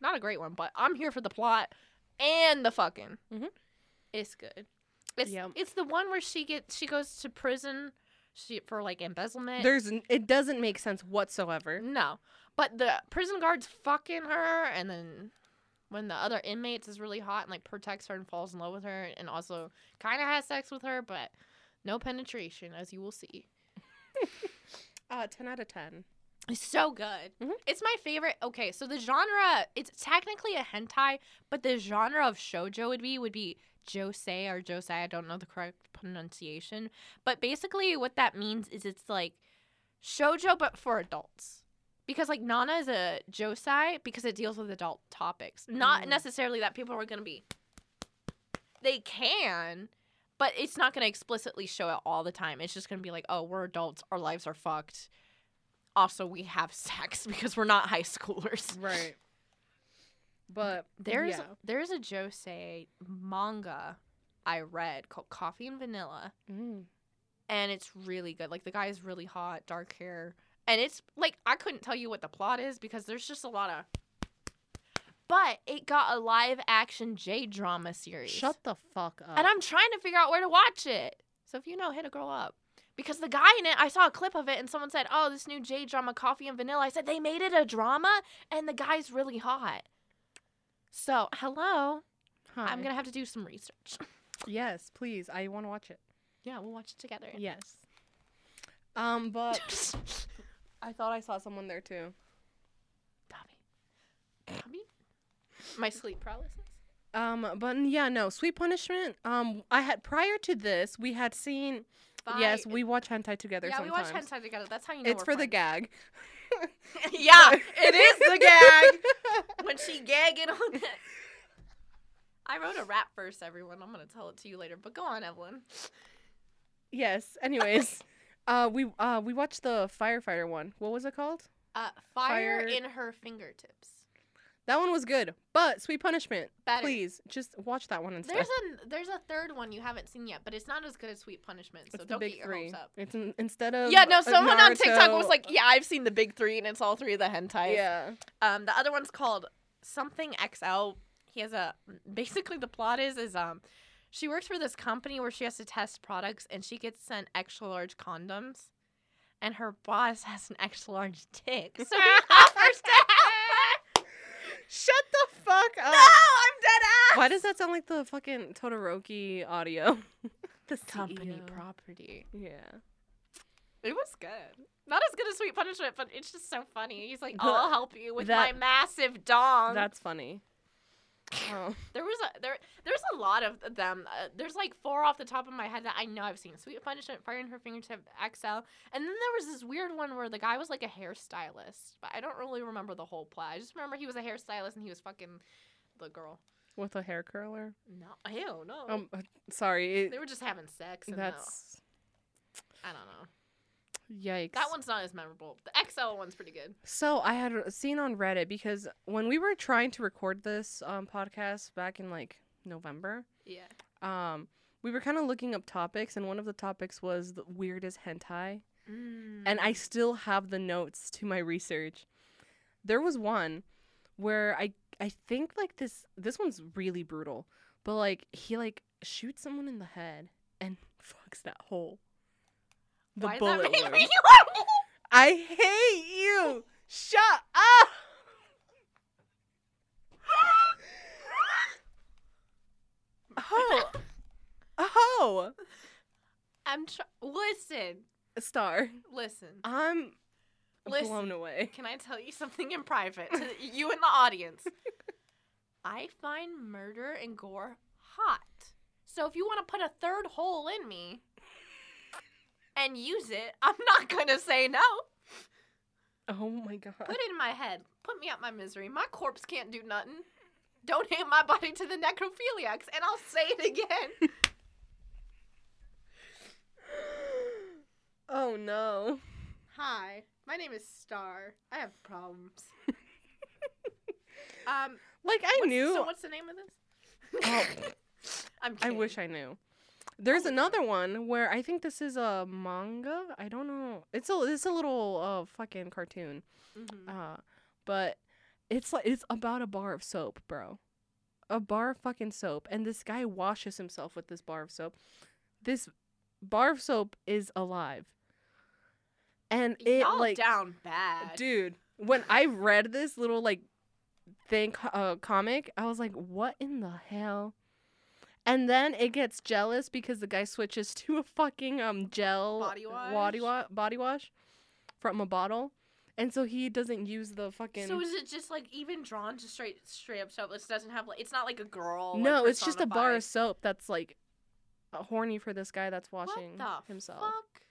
not a great one, but I'm here for the plot and the fucking. Mhm. It's good. It's Yep. it's the one where she gets she goes to prison, she for like embezzlement. There's it doesn't make sense whatsoever. no, but the prison guards fucking her, and then when the other inmates is really hot and like protects her and falls in love with her, and also kind of has sex with her, but no penetration, as you will see. Uh 10 out of 10. It's so good. Mhm. It's my favorite. Okay, so the genre, it's technically a hentai, but the genre of shojo would be would be josei or josei. I don't know the correct pronunciation, but basically what that means is it's like shojo but for adults. Because like Nana is a josei because it deals with adult topics. Not Mm. necessarily that people are going to be they can, but it's not going to explicitly show it all the time. It's just going to be like, "Oh, we're adults. Our lives are fucked." Also we have sex because we're not high schoolers. Right. But There's yeah. there's a josei manga I read called Coffee and Vanilla, Mm. and it's really good. Like the guy is really hot, dark hair, and it's like I couldn't tell you what the plot is because there's just a lot of but it got a live action J drama series. Shut the fuck up. And I'm trying to figure out where to watch it. So if you know, hit a girl up. Because the guy in it, I saw a clip of it and someone said, Oh, this new J drama, Coffee and Vanilla. I said, They made it a drama and the guy's really hot. So, hello. Hi. I'm going to have to do some research. Yes, please. I want to watch it. yeah, we'll watch it together. Yes. Um, but I thought I saw someone there too. Dabi. Dabi? My sleep paralysis? Um, but yeah, no, Sweet Punishment. Um, I had prior to this, we had seen. Yes, we watch hentai together. Yeah, sometimes. we watch hentai together. That's how you know It's for the gag. yeah, it is the gag. when she gagging on it. I wrote a rap verse, everyone. I'm gonna tell it to you later. But go on, Evelyn. yes. Anyways, uh, we uh we watched the firefighter one. What was it called? Uh, fire, Fire- in her fingertips. That one was good, but Sweet Punishment. Better. Please, just watch that one instead. There's a there's a third one you haven't seen yet, but it's not as good as Sweet Punishment. So it's don't get your three. hopes up. It's in, instead of Yeah, no. Someone on TikTok was like, "Yeah, I've seen the big three, and it's all three of the hentai." yeah. Um, the other one's called something XL. He has a basically the plot is is um, she works for this company where she has to test products, and she gets sent extra large condoms, and her boss has an extra large dick, so he offers to. Shut the fuck up. No, I'm dead ass. Why does that sound like the fucking Todoroki audio? the company CEO. property? Yeah. It was good. Not as good as Sweet Punishment, but it's just so funny. He's like, The- "I'll help you with that- my massive dong." That's funny. Oh. There was a there there's a lot of them. Uh, there's like four off the top of my head that I know I've seen. Sweet Punishment, Fire in Her Fingertip, XL, and then there was this weird one where the guy was like a hairstylist, but I don't really remember the whole plot. I just remember he was a hairstylist and he was fucking the girl. With a hair curler? No, ew, no. Um, uh, sorry. they were just having sex. And that's no, I don't know. Yikes. That one's not as memorable. The XL one's pretty good. So I had seen on Reddit because when we were trying to record this um, podcast back in like November, Yeah. um, we were kind of looking up topics, and one of the topics was the weirdest hentai. and I still have the notes to my research. There was one where I I think like this this one's really brutal, but like he like shoots someone in the head and fucks that hole. The Why bullet does that make me I hate you. Shut up. Oh. Oh. I'm tr- listen, A Star. listen. I'm Listen. blown away. Can I tell you something in private to you and the audience? I find murder and gore hot. So if you want to put a third hole in me and use it, I'm not to say no. Oh my god. Put it in my head. Put me out my misery. My corpse can't do nothing. Donate my body to the necrophiliacs, and I'll say it again. Oh no. Hi, my name is Star. I have problems. um, Like I what's- knew. So what's the name of this? Oh, I'm I wish I knew. There's another one where I think this is a manga. I don't know. It's a it's a little uh fucking cartoon. Mhm. Uh, but it's like it's about a bar of soap, bro. A bar of fucking soap, and this guy washes himself with this bar of soap. This bar of soap is alive, and it Y'all like down bad. dude when i read this little like thing uh, comic i was like what in the hell and then it gets jealous because the guy switches to a fucking um gel Body body, wash? wa- body wash from a bottle and so he doesn't use the fucking So is it just like even drawn to straight straight up soap? It doesn't have like it's not like a girl. like, no it's just a bar of soap that's like uh, horny for this guy that's washing himself Fuck?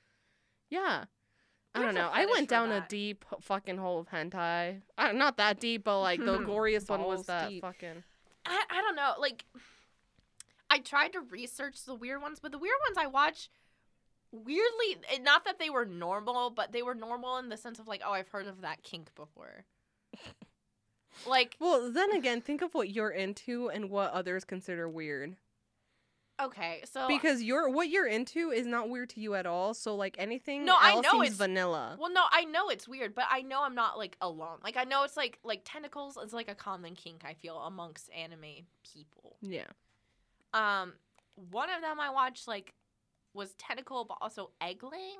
yeah I don't know. I went down a deep fucking hole of hentai. Uh, not that deep, but like the goriest one was that deep. fucking. I, I don't know. Like, I tried to research the weird ones, but the weird ones I watch weirdly, eh, not that they were normal, but they were normal in the sense of like, oh, I've heard of that kink before. like, Well, then again, think of what you're into and what others consider weird. Okay, so because you're what you're into is not weird to you at all. So like anything No, I know seems it's- vanilla. Well, no, I know it's weird, but I know I'm not like alone. Like I know it's like like tentacles is like a common kink I feel amongst anime people. yeah. Um, one of them I watched like was tentacle, but also egg laying.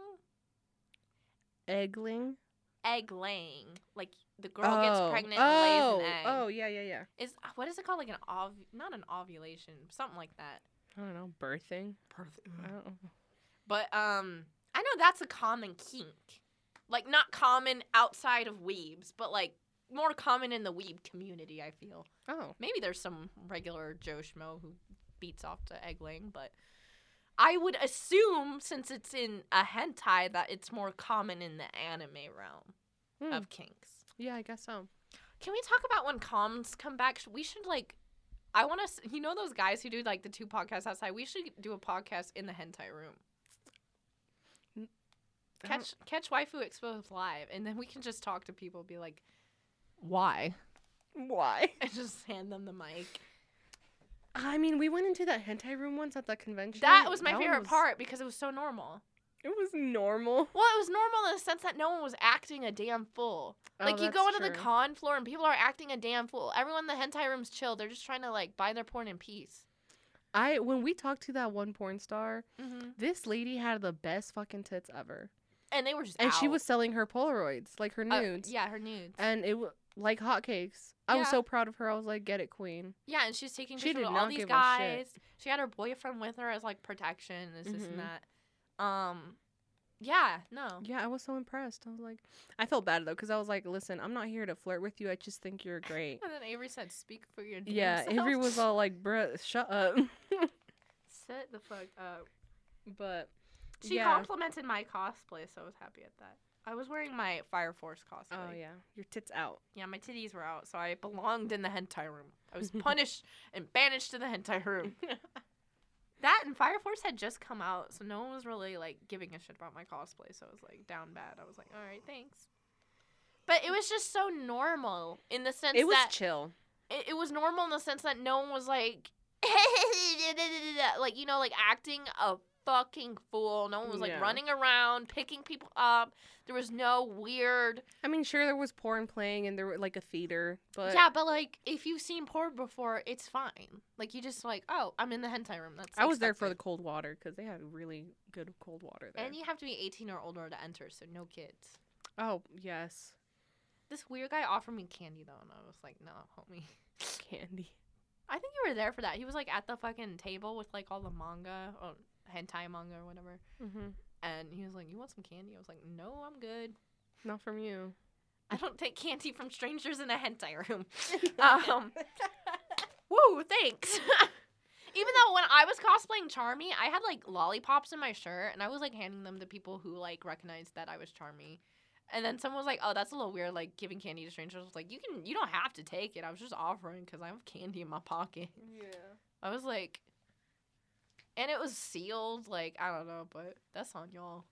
Eggling. Egg laying, like the girl gets Oh. pregnant oh. and lays an egg. Oh yeah yeah yeah. Is what is it called? Like an ov, not an ovulation, something like that. I don't know birthing. I don't know. But um, I know that's a common kink, like not common outside of weebs, but like more common in the weeb community. I feel. Oh. maybe there's some regular Joe Schmo who beats off to egg laying, but I would assume since it's in a hentai that it's more common in the anime realm Hmm. of kinks. Yeah, I guess so. Can we talk about when comms come back? We should like. I want to. You know those guys who do like the two podcasts outside. We should do a podcast in the hentai room. Catch catch waifu exposed live, and then we can just talk to people. Be like, why? Why? And just hand them the mic. I mean, we went into that hentai room once at the convention. That was my That favorite was- part because it was so normal. It was normal. Well, it was normal in the sense that no one was acting a damn fool. Oh, Like you go into the con floor and people are acting a damn fool. Everyone in the hentai room's chill. They're just trying to like buy their porn in peace. I when we talked to that one porn star, Mm-hmm. this lady had the best fucking tits ever, And they were just and she was selling her Polaroids, like her Uh, nudes, yeah, her nudes. and it was like hotcakes. I was Yeah. so proud of her. I was like, "Get it, queen." yeah, and she's taking She pictures did with all not these give a guys. shit. She had her boyfriend with her as like protection, this, this, Mhm. and that. Um, yeah, no. Yeah, I was so impressed. I was like, I felt bad though, because I was like, "Listen, I'm not here to flirt with you. I just think you're great." And then Avery said, "Speak for your damn yeah, self." Avery was all like, "Bruh, shut up." Sit the fuck up. but She yeah. complimented my cosplay, so I was happy at that. I was wearing my Fire Force cosplay. Oh yeah, your tits out. Yeah, my titties were out, so I belonged in the hentai room. I was punished and banished to the hentai room. That and Fire Force had just come out, so no one was really like giving a shit about my cosplay. So I was like down bad. I was like, all right, thanks. But it was just so normal in the sense that it was that chill. it, it was normal in the sense that no one was like, like you know, like acting a fucking fool. No one was like Yeah. running around picking people up. There was no weird. I mean, sure, there was porn playing and there were like a theater, but yeah, but like if you've seen porn before, it's fine. Like you just like, oh, I'm in the hentai room. That's it. I was there for the expected. cold water because they had really good cold water there. And you have to be 18 or older to enter, so no kids. oh yes, This weird guy offered me candy though, and I was like, no, homie. candy. I think you were there for that. He was like at the fucking table with like all the manga or hentai manga or whatever. Mm-hmm. And he was like, You want some candy? I was like, No, I'm good. Not from you. I don't take candy from strangers in a hentai room. um, woo, thanks. Even though when I was cosplaying Charmy, I had like lollipops in my shirt and I was like handing them to people who like recognized that I was Charmy. And then someone was like, "Oh, that's a little weird, like giving candy to strangers." I was like, "You can, you don't have to take it. I was just offering because I have candy in my pocket." Yeah. I was like, and it was sealed. Like I don't know, but that's on y'all.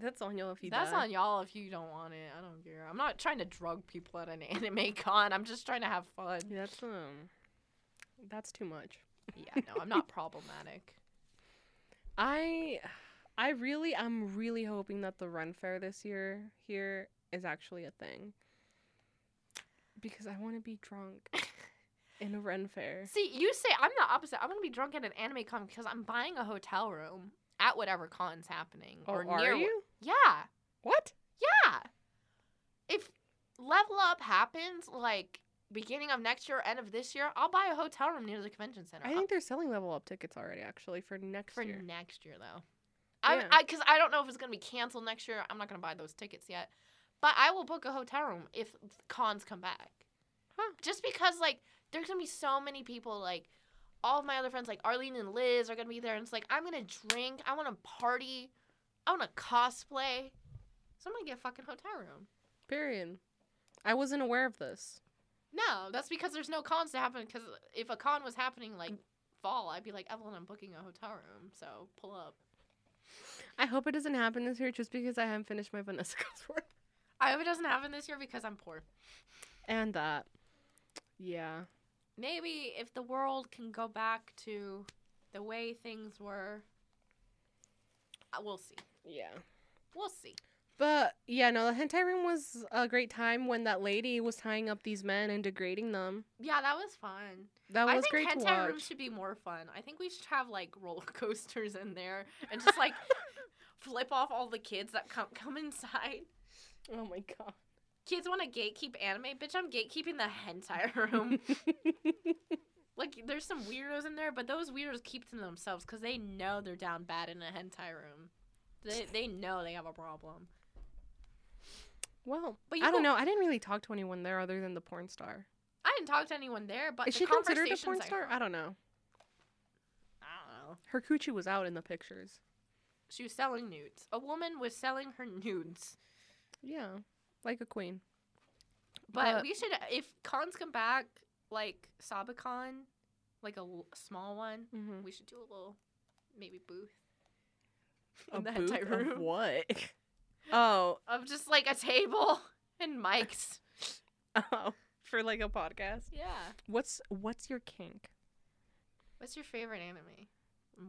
That's on y'all if you That's die. on y'all if you don't want it. I don't care. I'm not trying to drug people at an anime con. I'm just trying to have fun. That's um, that's too much. Yeah, no, I'm not problematic. I, I really, I'm really hoping that the Ren Fair this year here is actually a thing. Because I want to be drunk in a Ren Fair. See, you say I'm the opposite. I'm gonna be drunk at an anime con because I'm buying a hotel room at whatever con's happening Oh, or are near. you? Yeah, What? yeah. If level up happens like beginning of next year, end of this year, I'll buy a hotel room near the convention center. I think they're selling level up tickets already, actually, for next for year. next year though. Yeah. I because I don't know if it's gonna be canceled next year. I'm not gonna buy those tickets yet, but I will book a hotel room if cons come back. Huh. Just because like there's gonna be so many people like all of my other friends like Arlene and Liz are gonna be there, and it's like I'm gonna drink, I want to party, I want to cosplay, so I'm gonna get a fucking hotel room. Period. I wasn't aware of this. No, that's because there's no cons to happen. Because if a con was happening like fall, I'd be like Evelyn, I'm booking a hotel room, so pull up. I hope it doesn't happen this year just because I haven't finished my Vanessa coursework. I hope it doesn't happen this year because I'm poor. And that. Yeah. Maybe if the world can go back to the way things were. Uh, we'll see. Yeah. We'll see. But yeah, no, the hentai room was a great time when that lady was tying up these men and degrading them. Yeah, that was fun. That I was think great to hentai rooms watch. should be more fun. I think we should have like roller coasters in there and just like flip off all the kids that come come inside. Oh my god. Kids want to gatekeep anime, bitch. I'm gatekeeping the hentai room. like, there's some weirdos in there, but those weirdos keep to themselves because they know they're down bad in a hentai room. They they know they have a problem. well, But you I don't go- know. I didn't really talk to anyone there other than the porn star. I didn't talk to anyone there, but Is the she considered a porn I star? heard- I don't know. I don't know. Her coochie was out in the pictures. She was selling nudes. A woman was selling her nudes. Yeah, like a queen. But, But- we should, if cons come back, like Sabacon, like a l- small one, Mm-hmm. we should do a little, maybe booth. A in the booth hentai of room. what? oh, Of just like a table and mics. oh, for like a podcast. Yeah. What's what's your kink? What's your favorite anime?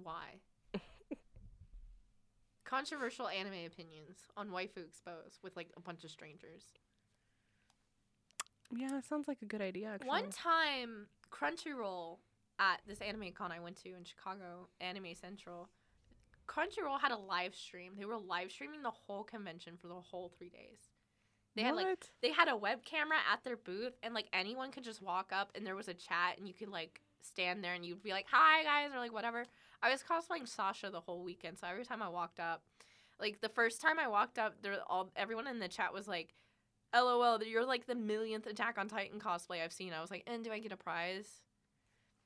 Why? Controversial anime opinions on Waifu Exposed with like a bunch of strangers. Yeah, it sounds like a good idea. Actually. One time, Crunchyroll at this anime con I went to in Chicago, Anime Central, Crunchyroll had a live stream. They were live streaming the whole convention for the whole three days. They had like What? they had a web camera at their booth, and like anyone could just walk up, and there was a chat, and you could like stand there, and you'd be like, "Hi guys," or like whatever. I was cosplaying Sasha the whole weekend, so every time I walked up, like the first time I walked up, there all everyone in the chat was like, "LOL, you're like the millionth Attack on Titan cosplay I've seen." I was like, "And do I get a prize?"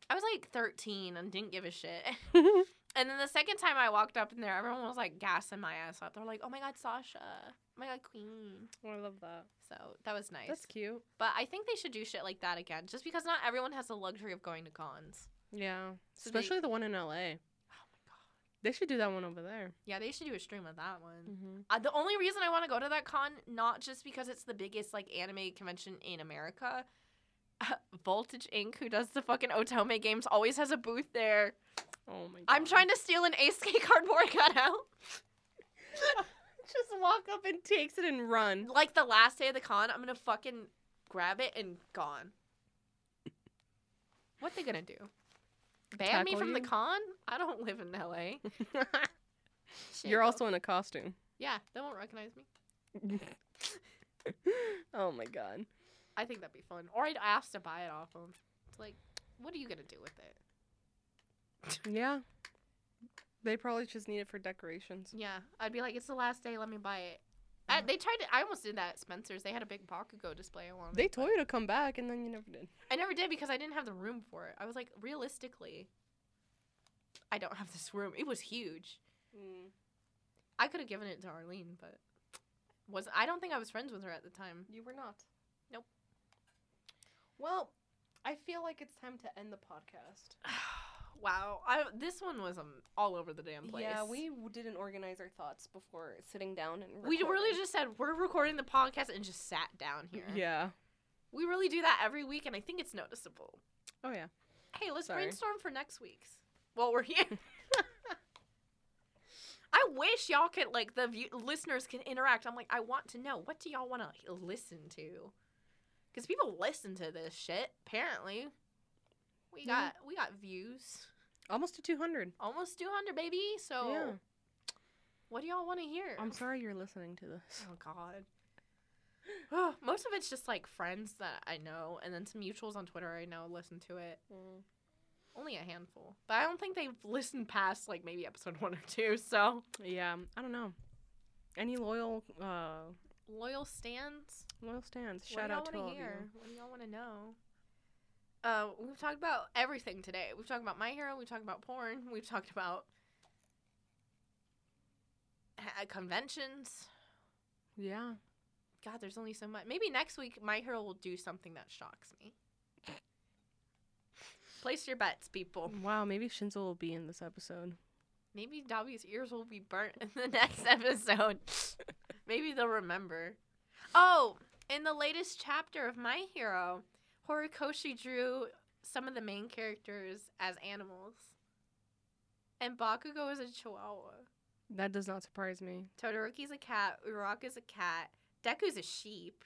I was like 13 and didn't give a shit. And then the second time I walked up in there, everyone was like gassing my ass up. They're like, "Oh my god, Sasha! Oh my god, Queen!" Oh, I love that. So that was nice. That's cute. But I think they should do shit like that again, just because not everyone has the luxury of going to cons. Yeah, So they- especially the one in LA. They should do that one over there. Yeah, they should do a stream of that one. Mm-hmm. Uh, the only reason I want to go to that con, not just because it's the biggest like anime convention in America. Voltage Inc., who does the fucking Otome games, always has a booth there. Oh my god. I'm trying to steal an Ace cardboard cutout. just walk up and takes it and run. like the last day of the con, I'm gonna fucking grab it and gone. What they gonna do? Ban me from the con? I don't live in LA. You're also in a costume. yeah. They won't recognize me. oh my god. I think that'd be fun. Or I'd ask to buy it off them. It's like, what are you gonna do with it? Yeah. They probably just need it for decorations. Yeah, I'd be like, it's the last day. Let me buy it. I, they tried to. I almost did that at Spencer's. They had a big Bakugo display. I wanted. They told you to come back and then you never did. I never did because I didn't have the room for it. I was like, realistically, I don't have this room. It was huge. Mm. I could have given it to Arlene, but was I don't think I was friends with her at the time. You were not. Nope. Well, I feel like it's time to end the podcast. wow, I this one was um, all over the damn place. Yeah, we didn't organize our thoughts before sitting down and we really just said we're recording the podcast and just sat down here. Yeah. we really do that every week, and I think it's noticeable. Oh yeah. Hey, let's Sorry. brainstorm for next week's. Well, we're here. I wish y'all could like the view- listeners can interact. I'm like, I want to know what do y'all want to listen to? Because people listen to this shit. Apparently, we Yeah. got we got views, Almost to 200. almost 200, baby. So, Yeah. what do y'all want to hear? I'm sorry you're listening to this. Oh God. Most of it's just like friends that I know, and then some mutuals on Twitter I know listen to it. Only a handful, but I don't think they've listened past like maybe episode one or two. So Yeah, I don't know. Any loyal uh loyal stands. loyal stands. Shout out to all hear? of you. What do y'all want to know? Uh, we've talked about everything today. We've talked about My Hero. We've talked about porn. We've talked about ha- conventions. Yeah. God, there's only so much. Maybe next week My Hero will do something that shocks me. Place your bets, people. Wow, maybe Shinso will be in this episode. Maybe Dabi's ears will be burnt in the next episode. Maybe they'll remember. Oh, in the latest chapter of My Hero, Horikoshi drew some of the main characters as animals. And Bakugo is a chihuahua. That does not surprise me. Todoroki's a cat. Uraraka's a cat. Deku's a sheep.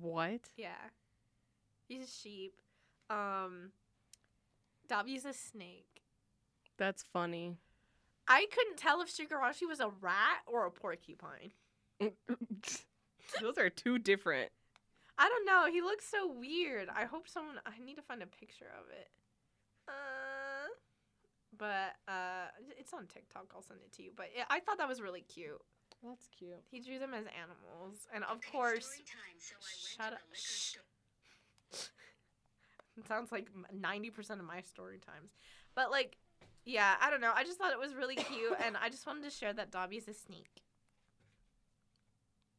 What? Yeah. He's a sheep. Um Dabi's a snake. That's funny. I couldn't tell if Shigaraki was a rat or a porcupine. Those are two different. I don't know. He looks so weird. I hope someone. I need to find a picture of it. Uh, but uh, it's on TikTok. I'll send it to you. But yeah, I thought that was really cute. That's cute. He drew them as animals, and of course, shut up. Shh. It sounds like ninety percent of my story times, but like, yeah, I don't know. I just thought it was really cute, and I just wanted to share that Dabi's a sneak.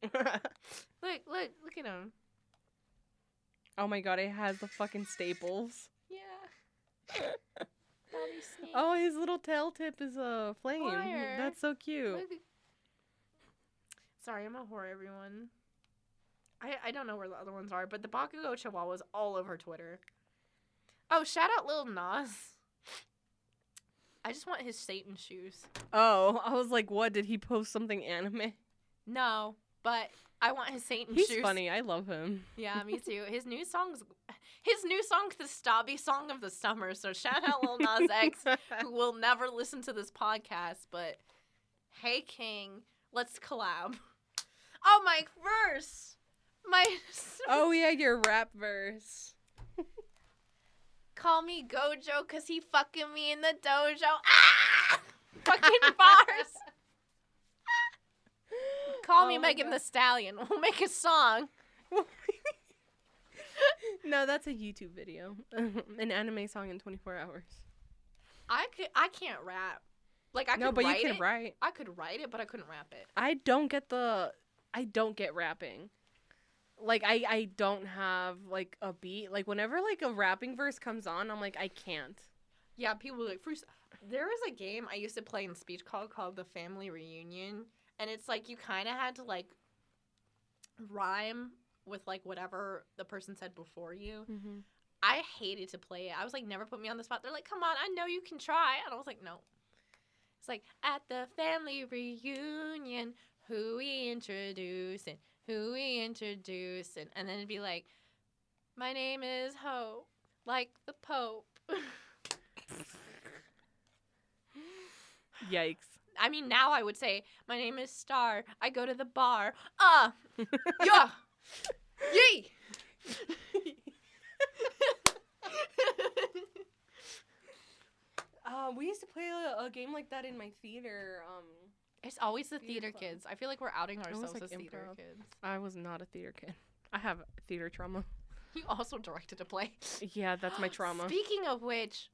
Look, look, look at him. Oh my god, it has the fucking staples. Yeah. Oh, his little tail tip is a flame. Fire. That's so cute. Sorry, I'm a whore, everyone. I, I don't know where the other ones are, but the Bakugo Chihuahua was all over Twitter. Oh, shout out Lil Nas. I just want his Satan shoes. Oh, I was like, what? Did he post something anime? No, but I want his Satan He's shoes. He's funny. I love him. Yeah, me too. His new song's his new song's the Stabby song of the summer. So shout out Lil Nas X, who will never listen to this podcast. But hey, King, let's collab. Oh, my verse, my oh yeah, your rap verse. call me Gojo, cause he fucking me in the dojo. Ah, fucking bars. Call me Oh my Megan God. the Stallion. We'll make a song. no, that's a YouTube video. An anime song in 24 hours. I could. I can't rap. Like I no, could but you can it. write. I could write it, but I couldn't rap it. I don't get the I don't get rapping. Like I I don't have like a beat. Like whenever like a rapping verse comes on, I'm like I can't. Yeah, people like free. There was a game I used to play in speech call called the Family Reunion, and it's like you kind of had to like rhyme with like whatever the person said before you. Mm-hmm. I hated to play it. I was like, never put me on the spot. They're like, come on, I know you can try, and I was like, no. It's like at the family reunion, who we introducing, who we introducing, and then it'd be like, my name is Hope, like the Pope. Yikes. I mean, now I would say, my name is Star. I go to the bar. Ah, yeah, yee. Uh, we used to play a, a game like that in my theater. Um, it's always the Theater theater kids. I feel like we're outing ourselves like, as theater kids. I was not a theater kid. I have theater trauma. You also directed a play. Yeah, that's my trauma. Speaking of which,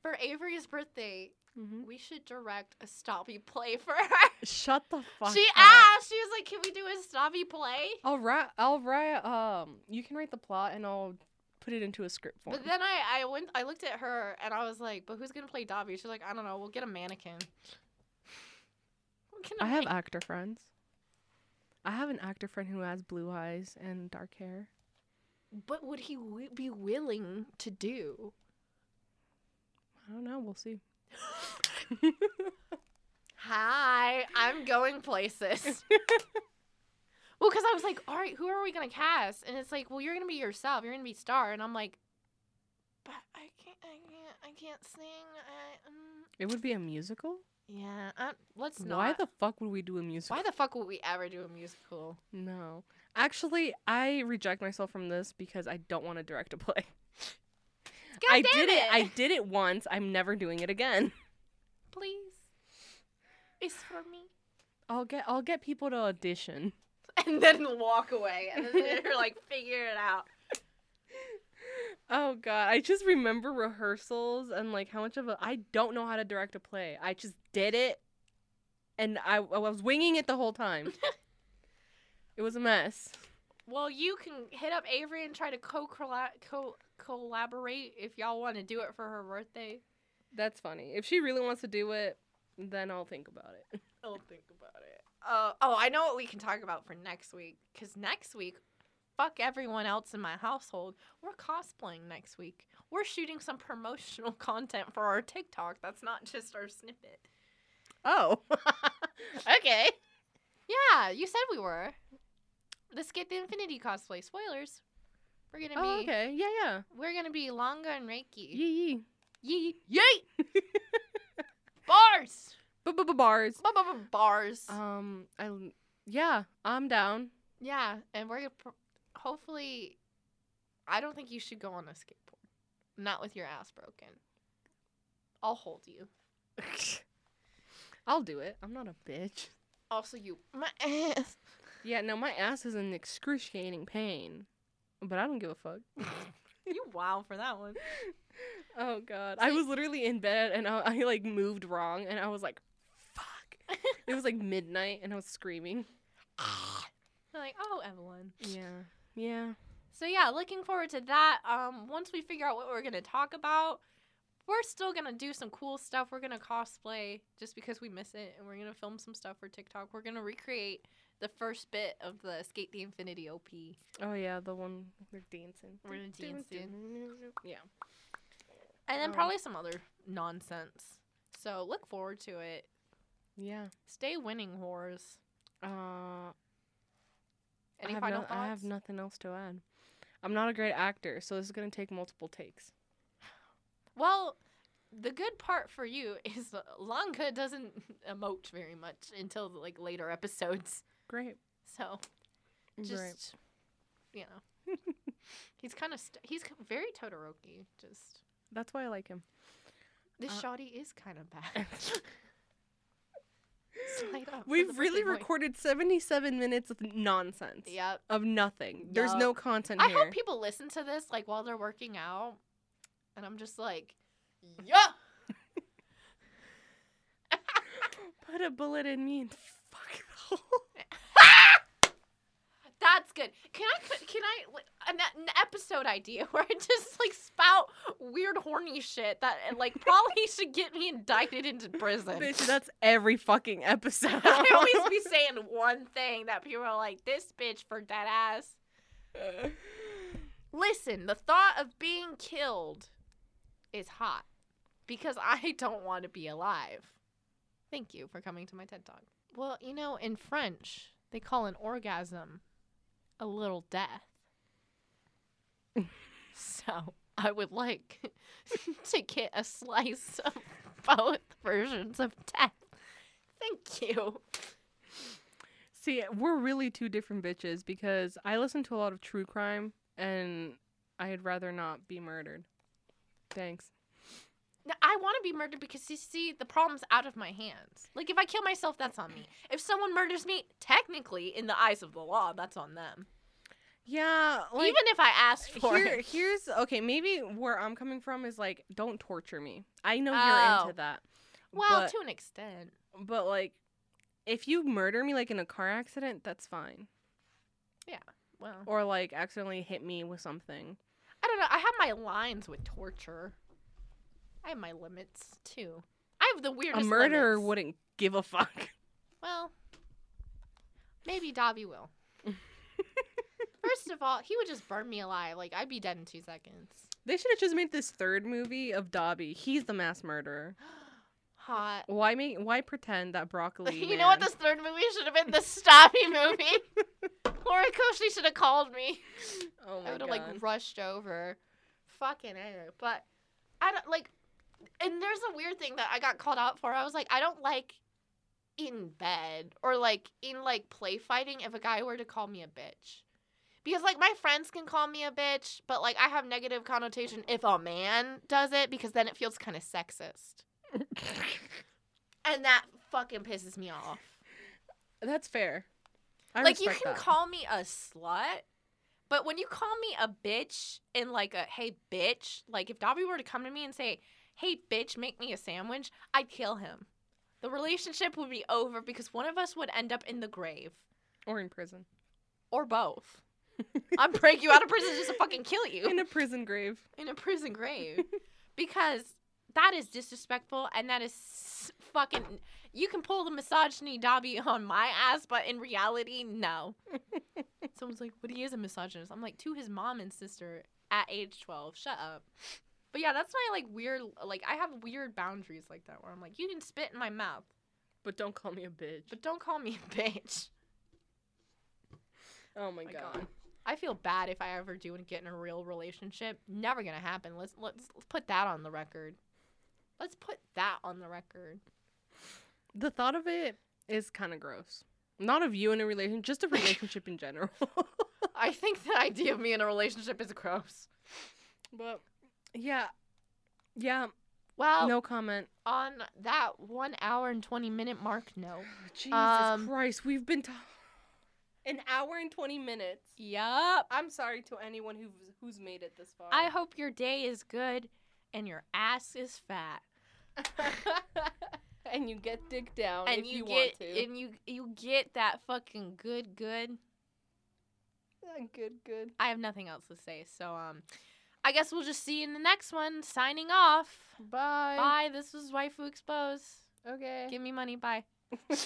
for Avery's birthday, Mhm. we should direct a Stabby play for her. Shut the fuck. she up. asked. She was like, "Can we do a Stabby play?" I'll write. I'll write. Um, you can write the plot, and I'll put it into a script form. But then I, I went, I looked at her and I was like, "But who's gonna play Dabi?" She's like, "I don't know. We'll get a mannequin." Get have actor friends. I have an actor friend who has blue eyes and dark hair. But would he w- be willing to do? I don't know. We'll see. Hi, I'm going places. well, because I was like, all right, who are we gonna cast? And it's like, well, you're gonna be yourself. You're gonna be Star. And I'm like, but I can't, I can't, I can't sing. I, um. it would be a musical. Yeah, uh, let's not. Why the fuck would we do a musical? Why the fuck would we ever do a musical? No. Actually, I reject myself from this because I don't want to direct a play. God I damn did it. it! I did it once. I'm never doing it again. Please, it's for me. I'll get I'll get people to audition. And then walk away, and then they're like, figure it out. Oh god, I just remember rehearsals and like how much of a I don't know how to direct a play. I just did it and I, I was winging it the whole time. it was a mess. Well, you can hit up Avery and try to co co collaborate if y'all want to do it for her birthday. That's funny. If she really wants to do it, then I'll think about it. I'll think about it. Uh, oh, I know what we can talk about for next week. Because next week, fuck everyone else in my household. We're cosplaying next week. we're shooting some promotional content for our TikTok. That's not just our snippet. Oh. okay. Yeah, you said we were. The SK8 the Infinity cosplay. Spoilers. We're gonna Oh, be okay. Yeah, yeah. we're gonna be Langa and Reiki. Yee yee. Yee yay! Bars! Bars. Ba- ba- ba- Bars. Um, I yeah, I'm down. yeah, and we're gonna pr- hopefully I don't think you should go on a skateboard. Not with your ass broken. I'll hold you. I'll do it. I'm not a bitch. Also you my ass. Yeah, no, my ass is in excruciating pain, but I don't give a fuck. you wow for that one. Oh god, I was literally in bed and I, I like moved wrong and I was like, fuck. it was like midnight and I was screaming. They're like, oh Evelyn. Yeah, yeah. So yeah, looking forward to that. Um, once we figure out what we're gonna talk about, we're still gonna do some cool stuff. We're gonna cosplay just because we miss it, and we're gonna film some stuff for TikTok. We're gonna recreate the first bit of the SK8 the Infinity OP. Oh yeah, the one they're dancing. We're gonna dance in. Yeah. And then Um, probably some other nonsense. So look forward to it. Yeah. Stay winning, whores. Uh, Any I have final no- thoughts? I have nothing else to add. I'm not a great actor, so this is gonna take multiple takes. Well, the good part for you is Langa doesn't emote very much until like later episodes. Great. So Great. just you know, he's kind of st- he's very Todoroki. Just That's why I like him. this Uh, shoddy is kind of bad. We've really recorded 77 minutes of nonsense. Yep. Of nothing. There's no content I here. hope people listen to this like while they're working out, and I'm just like, yeah. Put a bullet in me and fuck the hole. That's good. Can I? put- Can I? An, an episode idea where I just like spout weird horny shit that and, like probably should get me indicted into prison. Bitch, that's every fucking episode. I always be saying one thing that people are like, "This bitch for dead ass." Listen, the thought of being killed is hot because I don't want to be alive. Thank you for coming to my TED Talk. Well, you know, in French, they call an orgasm a little death. so I would like to get a slice of both versions of death. Thank you. See, we're really two different bitches because I listen to a lot of true crime and I'd rather not be murdered. Thanks. I want to be murdered because you see, the problem's out of my hands. Like, if I kill myself, that's on me. If someone murders me, technically, in the eyes of the law, that's on them. Yeah, like Even if I asked for here, it. here's okay. Maybe where I'm coming from is like, don't torture me. I know Oh. you're into that. Well, but, to an extent. but like, if you murder me like in a car accident, that's fine. Yeah. Well, Or like accidentally hit me with something. I don't know. I have my lines with torture. I have my limits, too. I have the weirdest. A murderer limits. wouldn't give a fuck. Well, maybe Dabi will. First of all, he would just burn me alive. Like, I'd be dead in two seconds. They should have just made this third movie of Dabi. He's the mass murderer. Hot. Why make? Why pretend that broccoli? you know what this third movie should have been? The Stabby movie. Horikoshi should have called me. Oh my I would have like rushed over. Fucking A. But I don't like and there's a weird thing that I got called out for. I was like, I don't like in bed or like in like play fighting if a guy were to call me a bitch. Because like my friends can call me a bitch, but like I have negative connotation if a man does it because then it feels kind of sexist. And that fucking pisses me off. That's fair. I like you can that. call me a slut, but when you call me a bitch in like a hey bitch, like if Dabi were to come to me and say, "Hey bitch, make me a sandwich," I'd kill him. The relationship would be over because one of us would end up in the grave or in prison. or both. I'd break you out of prison just to fucking kill you in a prison grave. in a prison grave because that is disrespectful and that is fucking. You can pull the misogyny Dabi on my ass, but in reality, no. Someone's like, "But he is a misogynist." I'm like, to his mom and sister at age 12. Shut up. But yeah, that's my like weird like I have weird boundaries like that where I'm like, you can spit in my mouth, But don't call me a bitch. but don't call me a bitch. oh my, My god. God. I feel bad if I ever do and get in a real relationship. Never gonna happen. Let's let's, let's put that on the record. Let's put that on the record. The thought of it is kind of gross. Not of you in a relationship, just a relationship in general. I think the idea of me in a relationship is gross. but yeah, yeah, Well, no comment. on that one hour and twenty minute mark, no. Jesus Um, Christ, we've been ta- an hour and twenty minutes. Yup. I'm sorry to anyone who's who's made it this far. I hope your day is good and your ass is fat. and you get dick down and if you, you, get want to. and you you get that fucking good good. Yeah, good, good. I have nothing else to say. So um I guess we'll just see you in the next one. Signing off. Bye. Bye. This was Waifu Expose. Okay. Give me money. Bye. Bye.